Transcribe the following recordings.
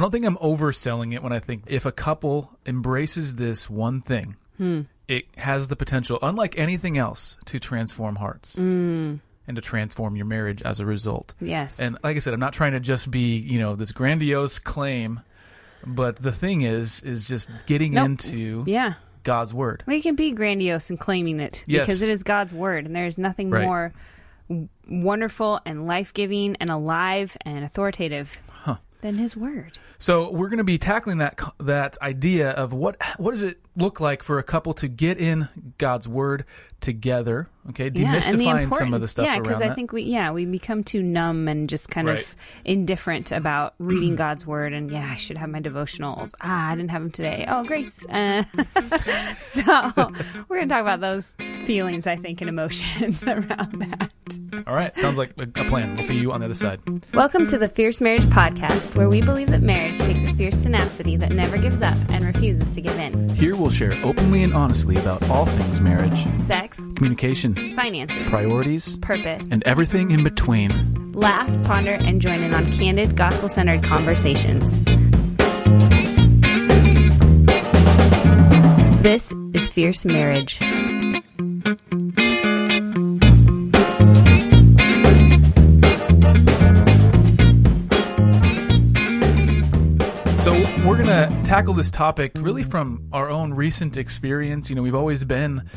I don't think I'm overselling it when I think if a couple embraces this one thing, Hmm. it has the potential, unlike anything else, to transform hearts Hmm. and to transform your marriage as a result. Yes. And like I said, I'm not trying to just be, you know, this grandiose claim, but the thing is, is just getting Nope. into yeah. God's word. We can be grandiose in claiming it Yes. because it is God's word, and there is nothing Right. more wonderful and life giving and alive and authoritative than His word. So we're going to be tackling that that idea of what what does it look like for a couple to get in God's word together? Okay, Yeah, demystifying some of the stuff around. Yeah, because I that. think we yeah we become too numb and just kind Right. of indifferent about reading God's word and yeah I should have my devotionals. Ah, I didn't have them today. Oh, grace. Uh, so we're gonna talk about those feelings I think and emotions around that. All right, sounds like a, a plan. We'll see you on the other side. Welcome to the Fierce Marriage Podcast, where we believe that marriage takes a fierce tenacity that never gives up and refuses to give in. Here we'll share openly and honestly about all things marriage, Sex, communication, finances, priorities, purpose. and everything in between. Laugh, ponder, and join in on candid, gospel centered conversations. This is Fierce Marriage. We're going to tackle this topic really from our own recent experience. You know, we've always been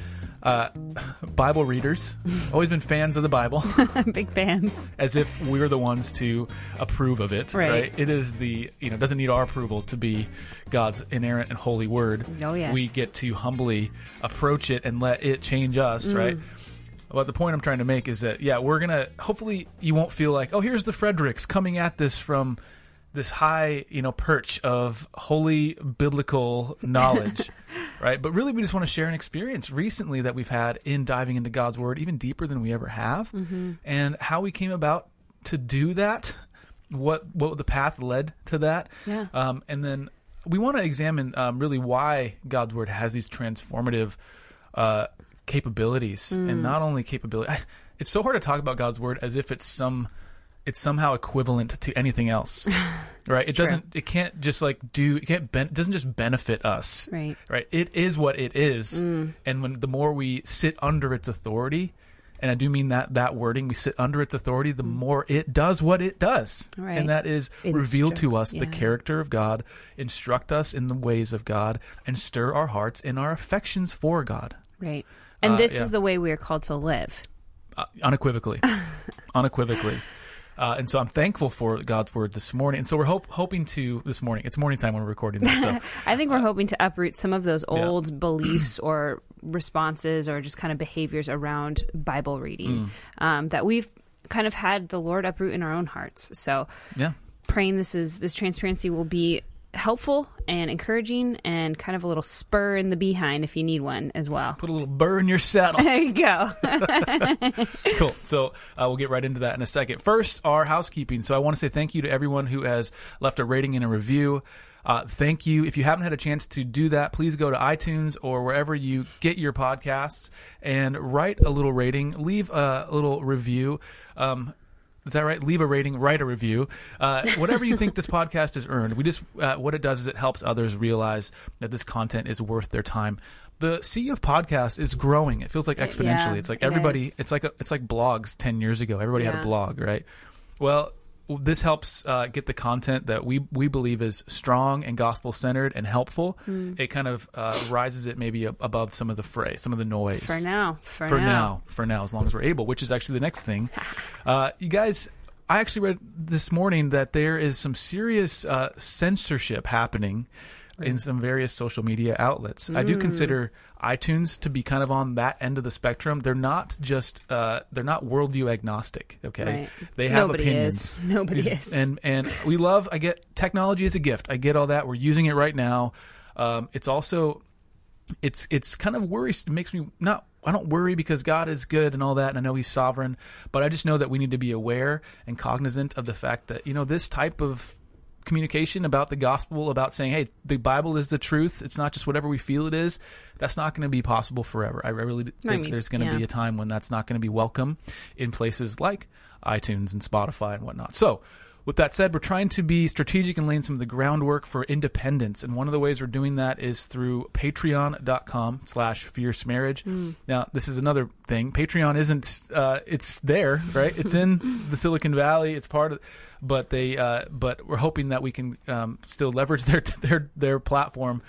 uh, Bible readers, always been fans of the Bible. Big fans. as if we're the ones to approve of it, Right. right. It is the you know doesn't need our approval to be God's inerrant and holy word. Oh, yes. we get to humbly approach it and let it change us, Mm. right? But the point I'm trying to make is that yeah, we're gonna hopefully you won't feel like oh here's the Fredericks coming at this from this high you know perch of holy biblical knowledge. Right, but really, we just want to share an experience recently that we've had in diving into God's Word even deeper than we ever have, Mm-hmm. and how we came about to do that, what what the path led to that, Yeah. um, and then we want to examine um, really why God's Word has these transformative uh, capabilities, Mm. and not only capability. It's so hard to talk about God's Word as if it's some it's somehow equivalent to anything else, right? it doesn't. It can't just like do. It can't. Ben, it doesn't just benefit us, Right. right? It is what it is, and when the more we sit under its authority, and I do mean that that wording, we sit under its authority, the more it does what it does, Right. and that is reveal to Instruct, us the character of God, instruct us in the ways of God, and stir our hearts and our affections for God, Right. And Uh, this yeah. is the way we are called to live. uh, unequivocally, unequivocally. Uh, and so I'm thankful for God's word this morning. And so we're hope, hoping to this morning. It's morning time when we're recording this. So I think we're hoping to uproot some of those old beliefs or responses or just kind of behaviors around Bible reading um, that we've kind of had the Lord uproot in our own hearts. So yeah, praying this is this transparency will be helpful and encouraging and kind of a little spur in the behind if you need one as well. put a little burr in your saddle. There you go. cool. So uh, we'll get right into that in a second. First, our housekeeping. So I want to say thank you to everyone who has left a rating and a review. Uh, thank you. If you haven't had a chance to do that, please go to iTunes or wherever you get your podcasts and write a little rating. Leave a little review. Um, is that right? Leave a rating, write a review. Uh, whatever you think this podcast has earned. We just uh, what it does is it helps others realize that this content is worth their time. The sea of podcasts is growing. It feels like exponentially. yeah, it's like everybody. is. It's like a, it's like blogs ten years ago. Everybody had a blog, right? Well, this helps uh, get the content that we we believe is strong and gospel centered and helpful. Hmm. It kind of uh, rises it maybe above some of the fray, some of the noise For now. For, for now. now. for now, as long as we're able, which is actually the next thing. Uh, you guys, I actually read this morning that there is some serious uh, censorship happening in some various social media outlets. I Mm. do consider iTunes to be kind of on that end of the spectrum. They're not just uh, they're not worldview agnostic. Okay, Right. they have Nobody opinions. is. Nobody These- is. and and we love. I get technology is a gift. I get all that. We're using it right now. Um, it's also it's it's kind of worries. It makes me not. I don't worry because God is good and all that, and I know He's sovereign. But I just know that we need to be aware and cognizant of the fact that you know this type of communication about the gospel, about saying, "Hey, the Bible is the truth. It's not just whatever we feel it is." That's not going to be possible forever. I really think mean, there's going to be a time when that's not going to be welcome in places like iTunes and Spotify and whatnot. So with that said, we're trying to be strategic and laying some of the groundwork for independence. And one of the ways we're doing that is through patreon.com slash fierce marriage. Now, this is another thing. Patreon isn't, uh, it's there, right? It's in the Silicon Valley. It's part of, but they, uh, but we're hoping that we can, um, still leverage their, their, their platform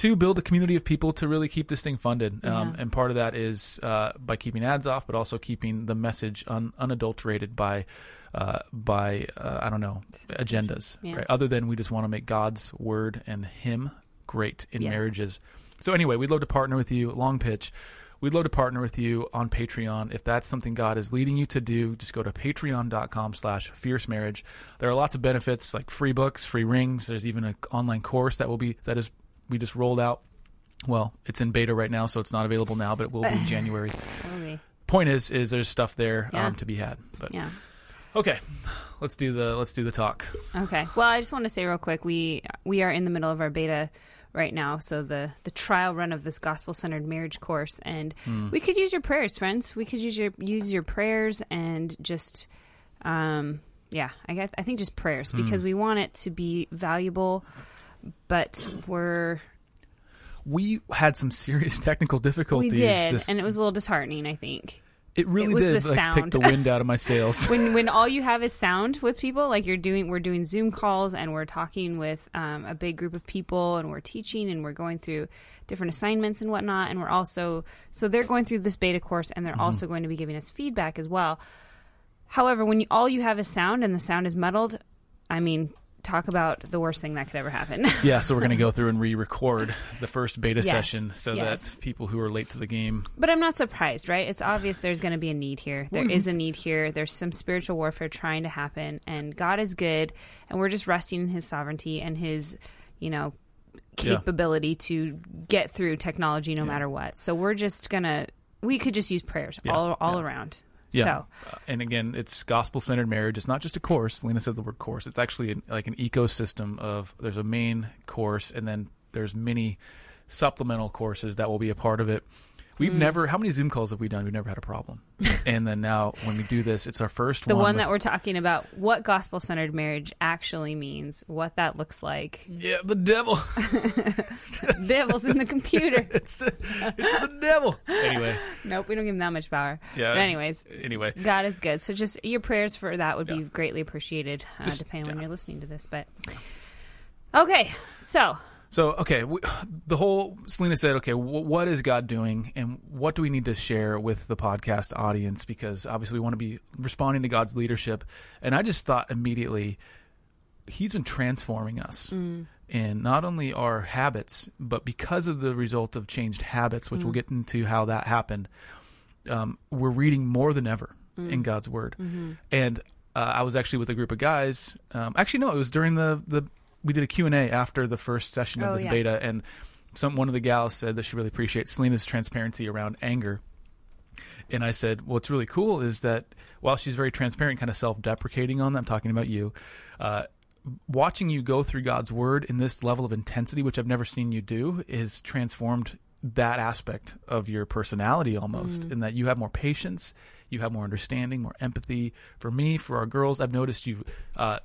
to build a community of people to really keep this thing funded. Um, and part of that is uh, by keeping ads off, but also keeping the message un- unadulterated by uh, by uh, I don't know agendas. Yeah. Right? Other than we just want to make God's word and Him great in Yes. marriages. So anyway, we'd love to partner with you. Long pitch. We'd love to partner with you on Patreon. If that's something God is leading you to do, just go to patreon.com slash fierce marriage. There are lots of benefits like free books, free rings. There's even an online course that will be, that is, we just rolled out. Well, it's in beta right now, so it's not available now, but it will be in January. Totally. Point is, is there's stuff there Yeah. um, to be had. But Yeah. okay, let's do the let's do the talk. Okay. Well, I just want to say real quick, we we are in the middle of our beta right now, so the the trial run of this gospel centered marriage course, and we could use your prayers, friends. We could use your use your prayers and just, um, yeah, I guess I think just prayers because we want it to be valuable, but we're We had some serious technical difficulties. we did, This, and it was a little disheartening. I think. it really it was did the like sound. take the wind out of my sails. when when all you have is sound with people like you're doing we're doing zoom calls and we're talking with um, a big group of people and we're teaching and we're going through different assignments and whatnot and we're also so they're going through this beta course and they're Mm-hmm. also going to be giving us feedback as well however when you, all you have is sound and the sound is muddled i mean talk about the worst thing that could ever happen yeah, so we're going to go through and re-record the first beta Yes, session so yes. that people who are late to the game. But I'm not surprised, right? It's obvious there's going to be a need here. There mm-hmm. is a need here. There's some spiritual warfare trying to happen, and God is good, and we're just resting in His sovereignty and His, you know, Yeah. capability to get through technology no matter what. So we're just gonna. We could just use prayers Yeah, all all yeah. around. Yeah, So Uh, and again, it's gospel-centered marriage. It's not just a course. Lena said the word course. It's actually an, like an ecosystem of there's a main course, and then there's many supplemental courses that will be a part of it. We've never. How many Zoom calls have we done? We've never had a problem. and then now, when we do this, it's our first the one. one with- that we're talking about, what gospel centered marriage actually means, what that looks like. yeah, the devil. Devil's in the computer. it's it's the devil. Anyway, nope, we don't give him that much power. yeah. But anyways, Anyway, God is good. So just your prayers for that would be greatly appreciated, uh, Just- depending on when you're listening to this. But okay, so So, okay, we, the whole Selena said, okay, w- what is God doing, and what do we need to share with the podcast audience? Because obviously, we want to be responding to God's leadership. And I just thought immediately, He's been transforming us in not only our habits, but because of the result of changed habits, which we'll get into how that happened. Um, we're reading more than ever in God's Word, and uh, I was actually with a group of guys. Um, actually, no, it was during the the we did a Q and A after the first session of Oh, this yeah. beta, and some one of the gals said that she really appreciates Selena's transparency around anger. And I said, what's really cool is that while she's very transparent, kind of self-deprecating on that, I'm talking about you. Uh, watching you go through God's word in this level of intensity, which I've never seen you do, is transformed that aspect of your personality almost, in that you have more patience, you have more understanding, more empathy. For me, for our girls, I've noticed you uh,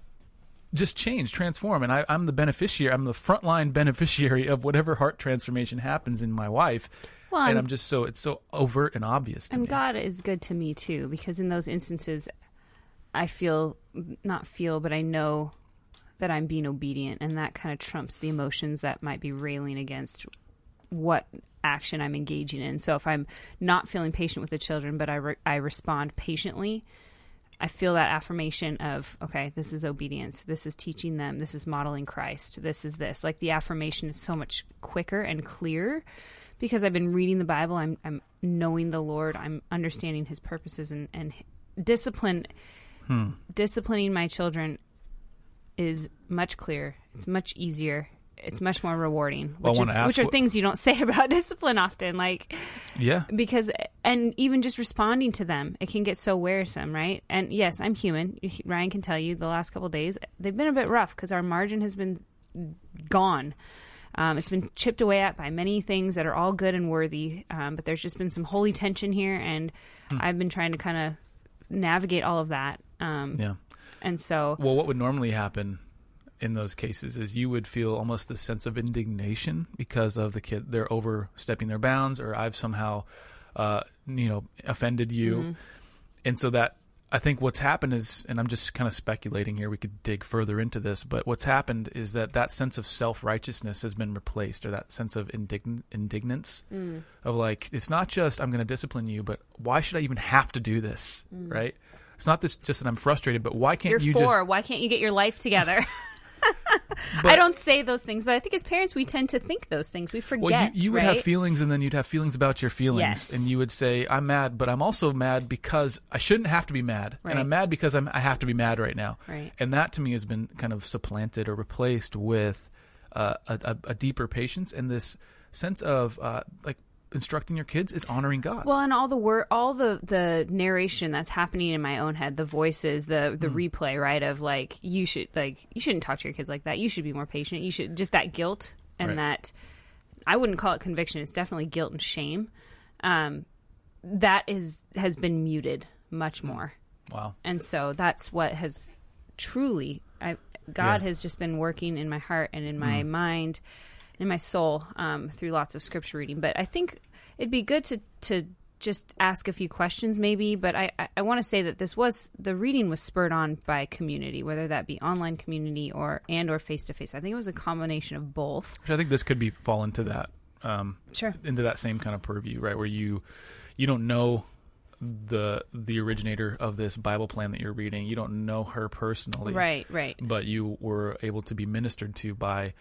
just change, transform, and I, I'm the beneficiary. I'm the frontline beneficiary of whatever heart transformation happens in my wife, Well, and I'm just so it's so overt and obvious to and me. God is good to me too, because in those instances, I feel not feel, but I know that I'm being obedient, and that kind of trumps the emotions that might be railing against what action I'm engaging in. So if I'm not feeling patient with the children, but I re- I respond patiently, I feel that affirmation of okay, this is obedience. This is teaching them. This is modeling Christ. This is this. Like the affirmation is so much quicker and clearer because I've been reading the Bible. I'm I'm knowing the Lord. I'm understanding His purposes and and discipline. Hmm. Disciplining my children is much clearer. It's much easier. It's much more rewarding, which, is, which are what- things you don't say about discipline often. Like yeah, because and even just responding to them it can get so wearisome right and yes i'm human ryan can tell you the last couple days they've been a bit rough because our margin has been gone um, it's been chipped away at by many things that are all good and worthy um, but there's just been some holy tension here and Hmm. i've been trying to kind of navigate all of that um, yeah. And so, Well, what would normally happen in those cases is you would feel almost a sense of indignation because of the kid they're overstepping their bounds, or I've somehow, uh, you know, offended you, Mm-hmm. and so that I think what's happened is, and I'm just kind of speculating here. We could dig further into this, but what's happened is that that sense of self righteousness has been replaced, or that sense of indign- indignance Mm. of like it's not just I'm going to discipline you, but why should I even have to do this, right? It's not this just that I'm frustrated, but why can't Mm. you're you four. just Why can't you get your life together? But- I don't say those things, but I think as parents we tend to think those things. We forget. Well, you, you would right? have feelings, and then you'd have feelings about your feelings, Yes. and you would say, "I'm mad, but I'm also mad because I shouldn't have to be mad, Right. and I'm mad because I'm, I have to be mad right now." Right. And that to me has been kind of supplanted or replaced with uh, a, a, a deeper patience and this sense of uh, like instructing your kids is honoring God. Well, and all the word, all the the narration that's happening in my own head, the voices, the the Mm. replay, right? Of like you should like you shouldn't talk to your kids like that. You should be more patient. You should just that guilt and Right. that I wouldn't call it conviction. It's definitely guilt and shame. Um, that is has been muted much Hmm. more, wow. and so that's what has truly I God Yeah. has just been working in my heart and in my mind, in my soul um, through lots of scripture reading. But I think it'd be good to to just ask a few questions, maybe. But I I, I want to say that this was the reading was spurred on by community, whether that be online community or and or face to face. I think it was a combination of both. Which I think this could be fall into that um, Sure. into that same kind of purview, right? Where you you don't know the the originator of this Bible plan that you're reading. You don't know her personally, Right. Right. But you were able to be ministered to by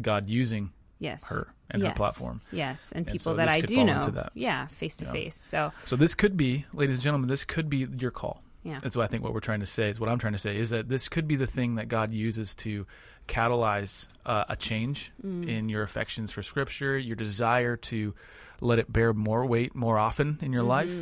God using Yes. her and her platform. Yes, and And people so that I do know. that. Yeah, face to face. So So this could be, ladies and gentlemen, this could be your call. yeah. That's what I think what we're trying to say is what I'm trying to say is that this could be the thing that God uses to catalyze uh, a change in your affections for Scripture, your desire to let it bear more weight more often in your life.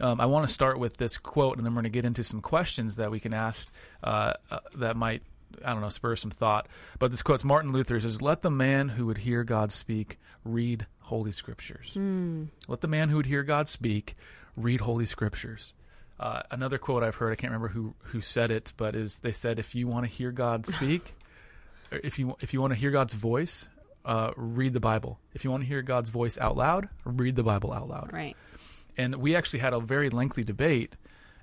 Um, I want to start with this quote, and then we're going to get into some questions that we can ask uh, uh, that might, I don't know, spur some thought. But this quote's Martin Luther He says, "Let the man who would hear God speak read Holy Scriptures. Let the man who would hear God speak read Holy Scriptures." Uh, another quote I've heard, I can't remember who who said it, but is they said, "If you want to hear God speak, or if you if you want to hear God's voice, uh, read the Bible. If you want to hear God's voice out loud, read the Bible out loud." Right. and we actually had a very lengthy debate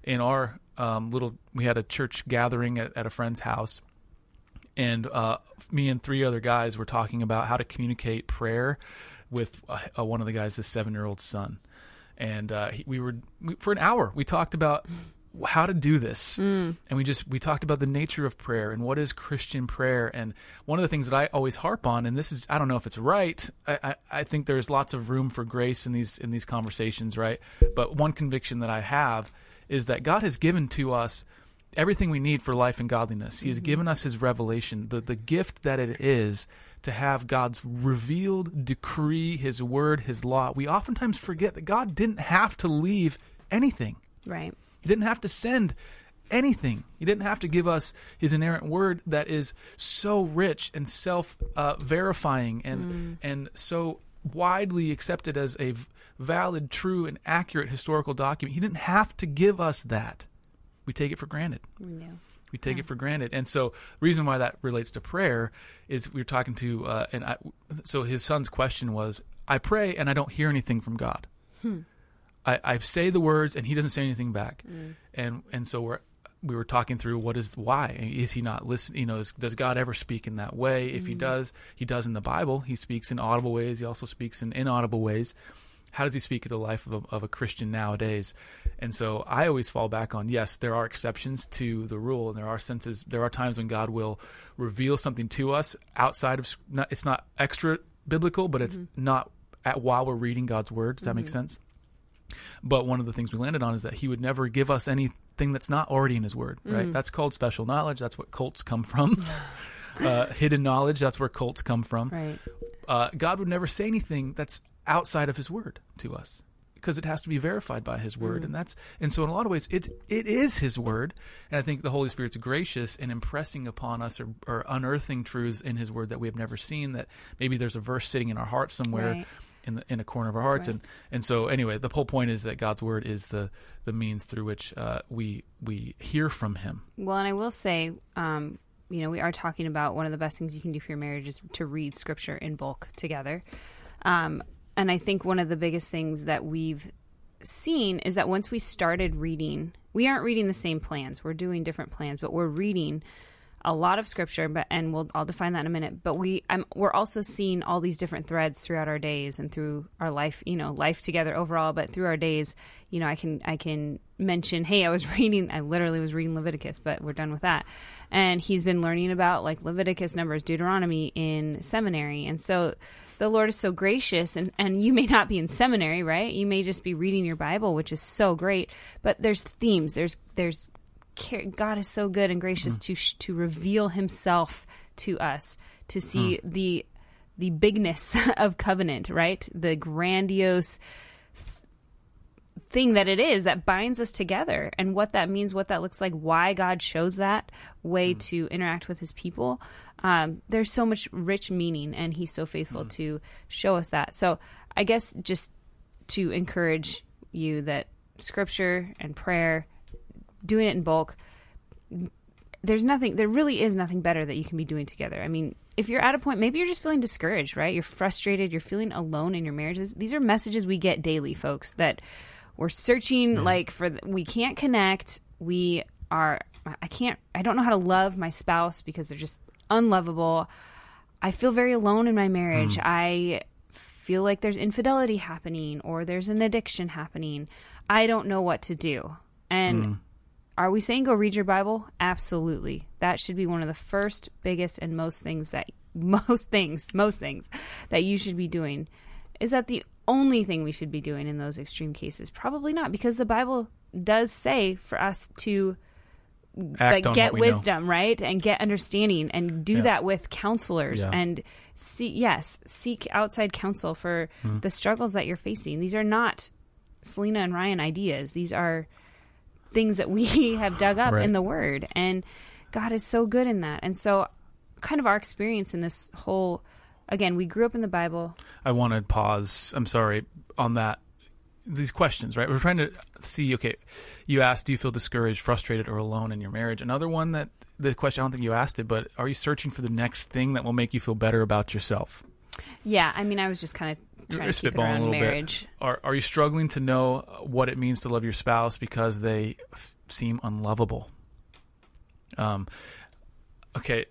in our um, little. We had a church gathering at, at a friend's house, and uh, me and three other guys were talking about how to communicate prayer with uh, one of the guys' his seven-year-old son, and uh, he, we were we, for an hour. We talked about how to do this, and we just we talked about the nature of prayer and what is Christian prayer. And one of the things that I always harp on, and this is I don't know if it's right. I, I, I think there's lots of room for grace in these in these conversations, right? But one conviction that I have is that God has given to us everything we need for life and godliness. He has given us his revelation, the, the gift that it is to have God's revealed decree, his word, his law. We oftentimes forget that God didn't have to leave anything. Right. He didn't have to send anything. He didn't have to give us his inerrant word that is so rich and self uh, verifying and and so widely accepted as a valid, true, and accurate historical document. He didn't have to give us that. We take it for granted. We know. We take it for granted, and so reason why that relates to prayer is we were talking to, uh, and I, so his son's question was, "I pray and I don't hear anything from God. Hmm. I, I say the words and he doesn't say anything back, mm. and and so we're we were talking through what is why is he not listening? You know, is, does God ever speak in that way? If he mm. does, he does in the Bible. He speaks in audible ways. He also speaks in inaudible ways. How does he speak in the life of a, of a Christian nowadays? And so I always fall back on yes, there are exceptions to the rule, and there are senses, there are times when God will reveal something to us outside of. Not, it's not extra biblical, but it's not at while we're reading God's word. Does that make sense? But one of the things we landed on is that he would never give us anything that's not already in his word, right? That's called special knowledge. That's what cults come from. uh, hidden knowledge. That's where cults come from. Right. Uh, God would never say anything that's outside of his word to us because it has to be verified by his word and that's and so in a lot of ways it it is his word and i think the holy spirit's gracious in impressing upon us or, or unearthing truths in his word that we have never seen that maybe there's a verse sitting in our heart somewhere Right. in the, in a corner of our hearts, Right. and and so anyway, the whole point is that God's word is the the means through which uh, we we hear from Him. Well, and I will say, um, you know, we are talking about one of the best things you can do for your marriage is to read scripture in bulk together. Um, and I think one of the biggest things that we've seen is that once we started reading, we aren't reading the same plans. We're doing different plans, but we're reading a lot of scripture. But and we'll I'll define that in a minute. But we I'm, we're also seeing all these different threads throughout our days and through our life, you know, life together overall. But through our days, you know, I can I can mention, hey, I was reading, I literally was reading Leviticus, but we're done with that. And he's been learning about like Leviticus, Numbers, Deuteronomy in seminary, and so the Lord is so gracious, and, and you may not be in seminary, right? You may just be reading your Bible, which is so great. But there's themes. There's there's care- God is so good and gracious mm. to sh- to reveal Himself to us, to see mm. the the bigness of covenant, right? The grandiose thing that it is that binds us together and what that means, what that looks like, why God chose that way mm. to interact with his people. Um, there's so much rich meaning, and he's so faithful to show us that. So, I guess just to encourage you that scripture and prayer, doing it in bulk, there's nothing, there really is nothing better that you can be doing together. I mean, if you're at a point, maybe you're just feeling discouraged, right? You're frustrated, you're feeling alone in your marriages. These are messages we get daily, folks, that we're searching like for, we can't connect. We are, I can't, I don't know how to love my spouse because they're just unlovable. I feel very alone in my marriage. Hmm. I feel like there's infidelity happening or there's an addiction happening. I don't know what to do. And hmm. Are we saying go read your Bible? Absolutely. That should be one of the first, biggest, and most things that most things, most things that you should be doing. Is that the only thing we should be doing in those extreme cases? Probably not, because the Bible does say for us to Act like get we know. wisdom, right? And get understanding and do Yeah. that with counselors Yeah. and see yes, seek outside counsel for Hmm. the struggles that you're facing. These are not Selena and Ryan ideas. These are things that we have dug up Right. in the word and God is so good in that. And so kind of our experience in this whole again, we grew up in the Bible. I want to pause. I'm sorry on that. These questions, right? We're trying to see. Okay, you asked, do you feel discouraged, frustrated, or alone in your marriage? Another one that the question I don't think you asked it, but are you searching for the next thing that will make you feel better about yourself? Yeah, I mean I was just kind of trying to keep it around marriage. bit. Are are you struggling to know what it means to love your spouse because they f- seem unlovable? Um, okay,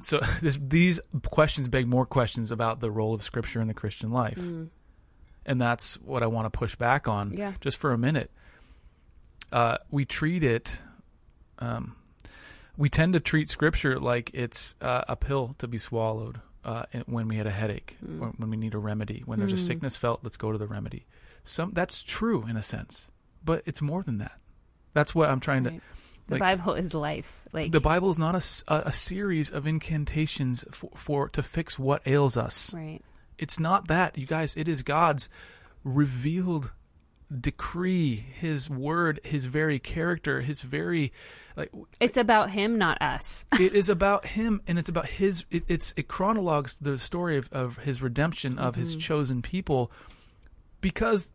so this, these questions beg more questions about the role of Scripture in the Christian life, and that's what I want to push back on. Yeah. just for a minute. Uh, we treat it. Um, we tend to treat Scripture like it's uh, a pill to be swallowed uh, when we had a headache, Mm. or when we need a remedy, when there's a sickness felt. Let's go to the remedy. Some that's true in a sense, but it's more than that. That's what I'm trying to. The like- Bible is life. Like The Bible is not a series of incantations for, for to fix what ails us. right. It's not that, you guys. It is God's revealed decree, His word, His very character, His very like. It's about him, not us. it is about Him, and it's about His. It, it's it chronologues the story of, of His redemption of His Mm-hmm. chosen people, because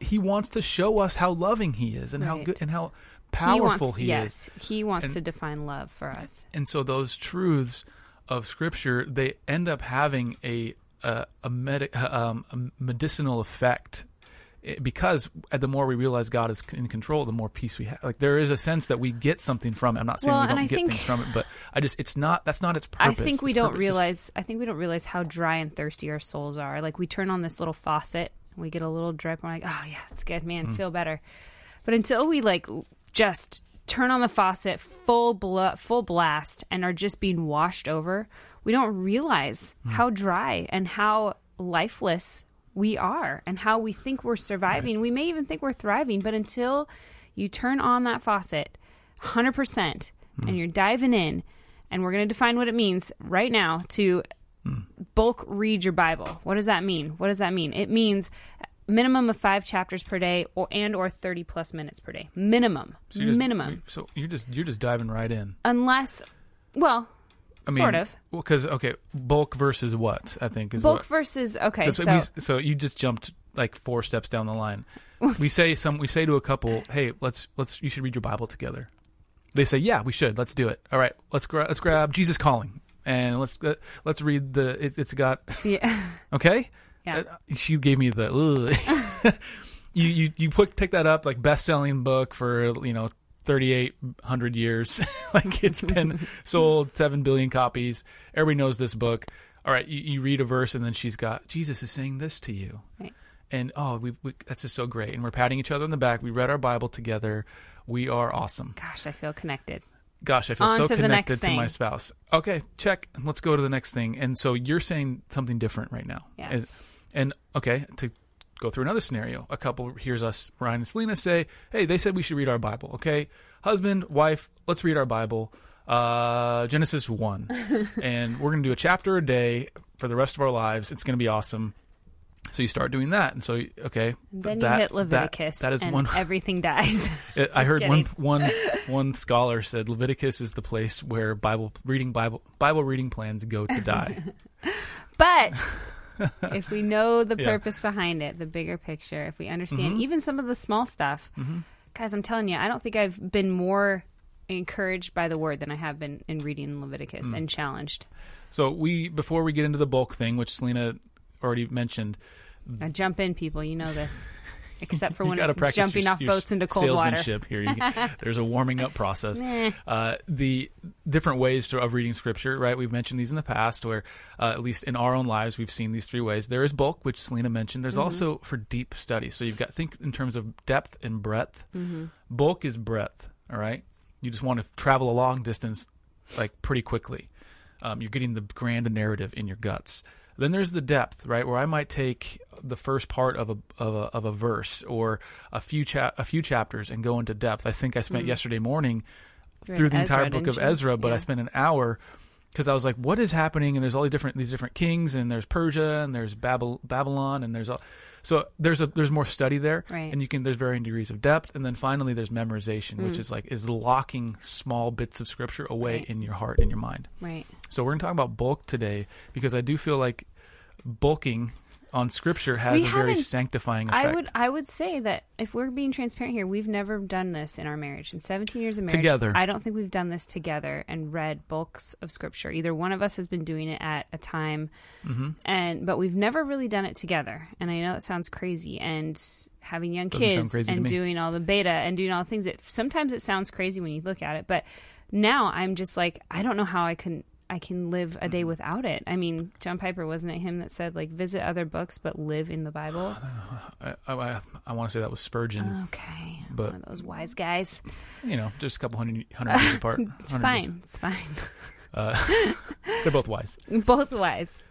He wants to show us how loving He is and how good and how he powerful wants, He is. he wants And- to define love for us. and so those truths of scripture they end up having a a, a, medi- um, a medicinal effect Eh, because the more we realize God is in control, the more peace we have. Like there is a sense that we get something from it. I'm not saying Well, we don't get think- things from it, but I just it's not that's not its purpose. I think we Its don't is- realize. I think we don't realize how dry and thirsty our souls are. Like we turn on this little faucet, and we get a little drip, and we're like, oh yeah, it's good, man, Mm. feel better. But until we like just turn on the faucet full blo- full blast and are just being washed over, we don't realize Mm. how dry and how lifeless we are and how we think we're surviving. We may even think we're thriving, but until you turn on that faucet 100% hmm. and you're diving in, and we're going to define what it means right now to hmm. bulk read your Bible. What does that mean? What does that mean? It means minimum of five chapters per day or and or 30 plus minutes per day minimum So just- minimum So you're just you're just diving right in. unless well I mean, Sort of. Well, because okay, bulk versus what I think is Bulk what. versus okay. So we- so you just jumped like four steps down the line. we say some. We say to a couple, "Hey, let's let's. You should read your Bible together." They say, "Yeah, we should. Let's do it." All right, let's gra- let's grab Jesus Calling and let's uh, let's read the. It, it's got yeah, okay. yeah. Uh, she gave me the. You you you put pick that up like best selling book for you know. 3800 years. Like it's been sold 7 billion copies. Everybody knows this book. All right you, you read a verse and then she's got jesus is saying this to you. Right. and oh we, we that's just so great. And we're patting each other on the back. We read our bible together. We are awesome. Gosh, I feel connected. gosh i feel On so to connected to my spouse. Okay check. Let's go to the next thing. And so you're saying something different right now. Yes. and okay, to go through another scenario, a couple hears us, Ryan and Selena say, "Hey, they said we should read our Bible." Okay, husband, wife, let's read our Bible, uh, Genesis one, and we're gonna do a chapter a day for the rest of our lives. It's gonna be awesome. So you start doing that, and so okay, Then that, you hit that- that is and one. everything dies. I heard one one one scholar said Leviticus is the place where Bible reading Bible Bible reading plans go to die. But if we know the Yeah. purpose behind it, the bigger picture, if we understand Mhm. even some of the small stuff, Mhm. guys, I'm telling you, I don't think I've been more encouraged by the word than I have been in reading Leviticus Mm. and challenged. So we before we get into the bulk thing, which Selena already mentioned, I jump in, people. You know this. Except for when it's jumping your, off your boats into cold water. here. There's a warming up process. Uh, the different ways to, of reading scripture, right? We've mentioned these in the past, where uh, at least in our own lives, we've seen these three ways. There is bulk, which Selena mentioned. There's Mm-hmm. also for deep study. So you've got think in terms of depth and breadth. Mm-hmm. Bulk is breadth. All right, you just want to travel a long distance, like pretty quickly. Um, you're getting the grand narrative in your guts. Then there's the depth, right, where I might take the first part of a of a, of a verse or a few cha- a few chapters and go into depth. I think I spent yesterday morning You read through the Mm-hmm. Ezra, entire book of? Ezra, but I spent an hour because I was like, "What is happening?" And there's all these different these different kings, and there's Persia, and there's Babylon, and there's all. So there's a there's more study there, Right. and you can there's varying degrees of depth, and then finally there's memorization, which Mm. is like is locking small bits of scripture away Right. in your heart and your mind. Right. So we're gonna talk about bulk today because I do feel like bulking on scripture has We a very sanctifying effect. I would I would say that if we're being transparent here, we've never done this in our marriage. In 17 years of marriage, Together. I don't think we've done this together and read bulks of scripture. Either one of us has been doing it at a time, Mm-hmm. and but we've never really done it together. And I know it sounds crazy, and having young Doesn't kids and doing all the beta and doing all the things that sometimes it sounds crazy when you look at it, but now I'm just like I don't know how I can. I can live a day Mm-hmm. without it. I mean, John Piper wasn't it him that said like visit other books but live in the Bible? I, I, I want to say that was Spurgeon, Okay, But- one of those wise guys. you know, just a couple hundred hundred years apart. It's 100 years. fine. It's fine. Uh, they're both wise. Both wise.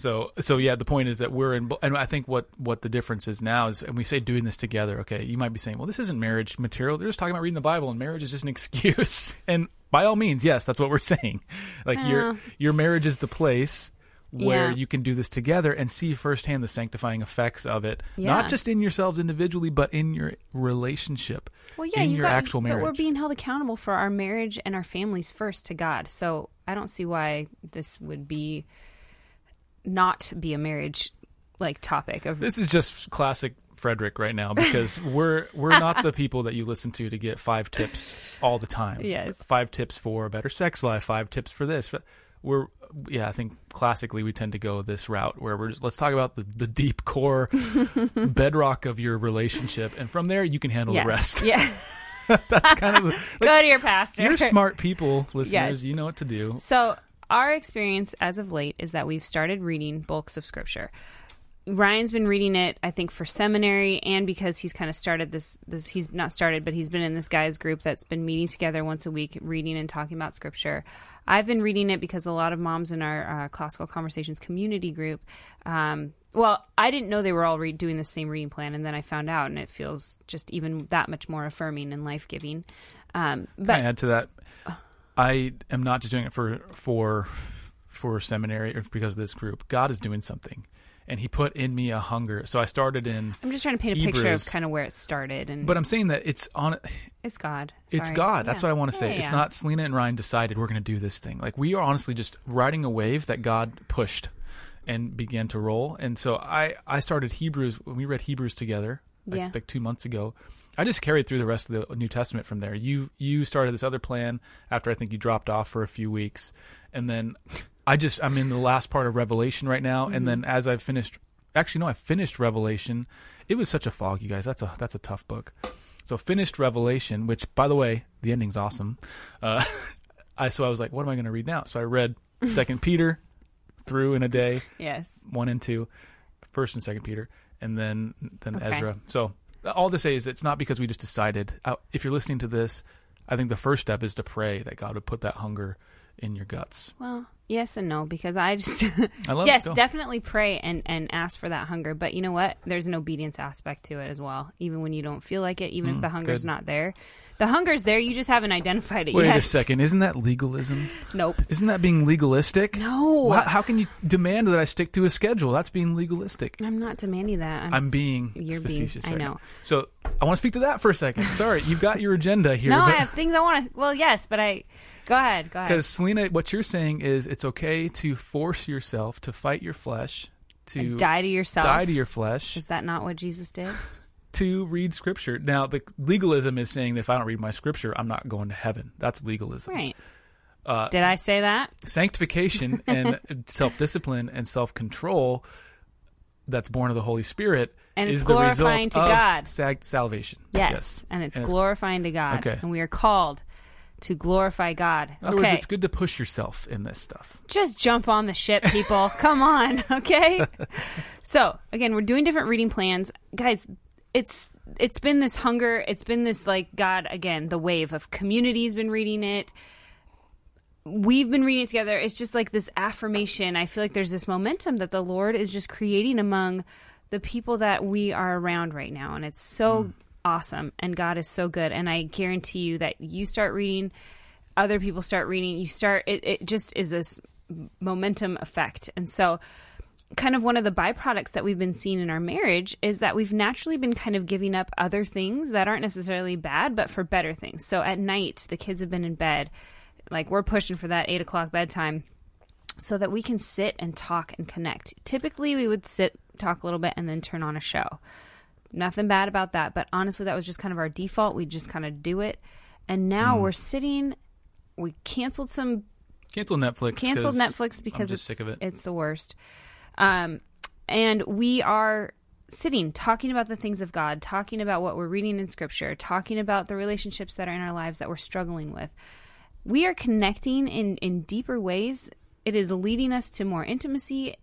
So so yeah, the point is that we're in, and I think what what the difference is now is, and we say doing this together. Okay, you might be saying, well, this isn't marriage material. They're just talking about reading the Bible, and marriage is just an excuse. and by all means, yes, that's what we're saying. Like your your marriage is the place where Yeah. you can do this together and see firsthand the sanctifying effects of it, Yeah. not just in yourselves individually, but in your relationship, Well, yeah, in you your got, actual marriage. But we're being held accountable for our marriage and our families first to God. So I don't see why this would be not be a marriage like topic of This is just classic Frederick right now because we're we're not the people that you listen to to get five tips all the time. Yes. Five tips for a better sex life, five tips for this. But We're yeah, I think classically we tend to go this route where we're just let's talk about the, the deep core bedrock of your relationship and from there you can handle yes. the rest. Yeah. That's kind of the, Go to your pastor. you're smart people, listeners, Yes. you know what to do. So, our experience as of late is that we've started reading bulks of scripture. Ryan's been reading it, I think, for seminary, and because he's kind of started this. This he's not started, but he's been in this guys group that's been meeting together once a week, reading and talking about scripture. I've been reading it because a lot of moms in our uh, classical conversations community group. Um, well, I didn't know they were all re- doing the same reading plan, and then I found out, and it feels just even that much more affirming and life giving. Um, Can I but add to that? I am not just doing it for for for seminary or because of this group. God is doing something, and He put in me a hunger. So I started in, I'm just trying to paint a picture of kind of where it started, and but I'm saying that it's on. it's God. It's God. That's Yeah. what I want to say. Yeah, It's yeah. not Selena and Ryan decided we're going to do this thing. Like we are honestly just riding a wave that God pushed and began to roll. And so I I started Hebrews when we read Hebrews together like, Yeah. like 2 months ago. I just carried through the rest of the New Testament from there. You you started this other plan after I think you dropped off for a few weeks. And then I just I'm in the last part of Revelation right now and then as I've finished actually no, I finished Revelation. It was such a fog, you guys. That's a that's a tough book. So finished Revelation, which by the way, the ending's awesome. Uh, I so I was like, what am I going to read now? So I read Second Peter through in a day, Yes. one and two, First and Second Peter, and then then Okay. Ezra. So all to say is, it's not because we just decided. Uh, if you're listening to this, I think the first step is to pray that God would put that hunger in your guts. Well, yes and no because I just I love yes, it. Definitely pray and and ask for that hunger. But you know what? There's an obedience aspect to it as well. Even when you don't feel like it, even if the hunger's Mm, good. not there, the hunger's there. You just haven't identified it Wait yet. a second, isn't that legalism? Nope. Isn't that being legalistic? No. How, how can you demand that I stick to a schedule? That's being legalistic. I'm not demanding that. I'm, I'm being You're being- facetious I know. now. So I want to speak to that for a second. Sorry, you've got your agenda here. No, but- I have things I want to. Well, yes, but I. Go ahead. Go ahead. Because Selena, what you're saying is it's okay to force yourself to fight your flesh, to And die to yourself. die to your flesh, Is that not what Jesus did? to read scripture. Now, the legalism is saying that if I don't read my scripture, I'm not going to heaven. That's legalism. Right. Uh, Did I say that? Sanctification and self discipline and self control that's born of the Holy Spirit And is the result to of God. sag- salvation. Yes. And it's And it's- glorifying to God. Okay. And we are called to glorify God. In other okay. words, it's good to push yourself in this stuff. just jump on the ship, people. Come on, okay? so again, we're doing different reading plans, guys. It's it's been this hunger. It's been this like God again. The wave of community's been reading it. We've been reading it together. It's just like this affirmation. I feel like there's this momentum that the Lord is just creating among the people that we are around right now, and it's so mm. awesome. And God is so good. And I guarantee you that you start reading other people start reading you start it, it just is this momentum effect and so kind of one of the byproducts that we've been seeing in our marriage is that we've naturally been kind of giving up other things that aren't necessarily bad but for better things so at night the kids have been in bed like we're pushing for that eight o'clock bedtime so that we can sit and talk and connect typically we would sit talk a little bit and then turn on a show nothing bad about that but honestly that was just kind of our default we just kind of do it and now Mm. we're sitting we canceled some Cancel Netflix. canceled Netflix because I'm just it's sick of it. It's the worst. Um, and we are sitting talking about the things of God, talking about what we're reading in Scripture, talking about the relationships that are in our lives that we're struggling with. We are connecting in in deeper ways. It is leading us to more intimacy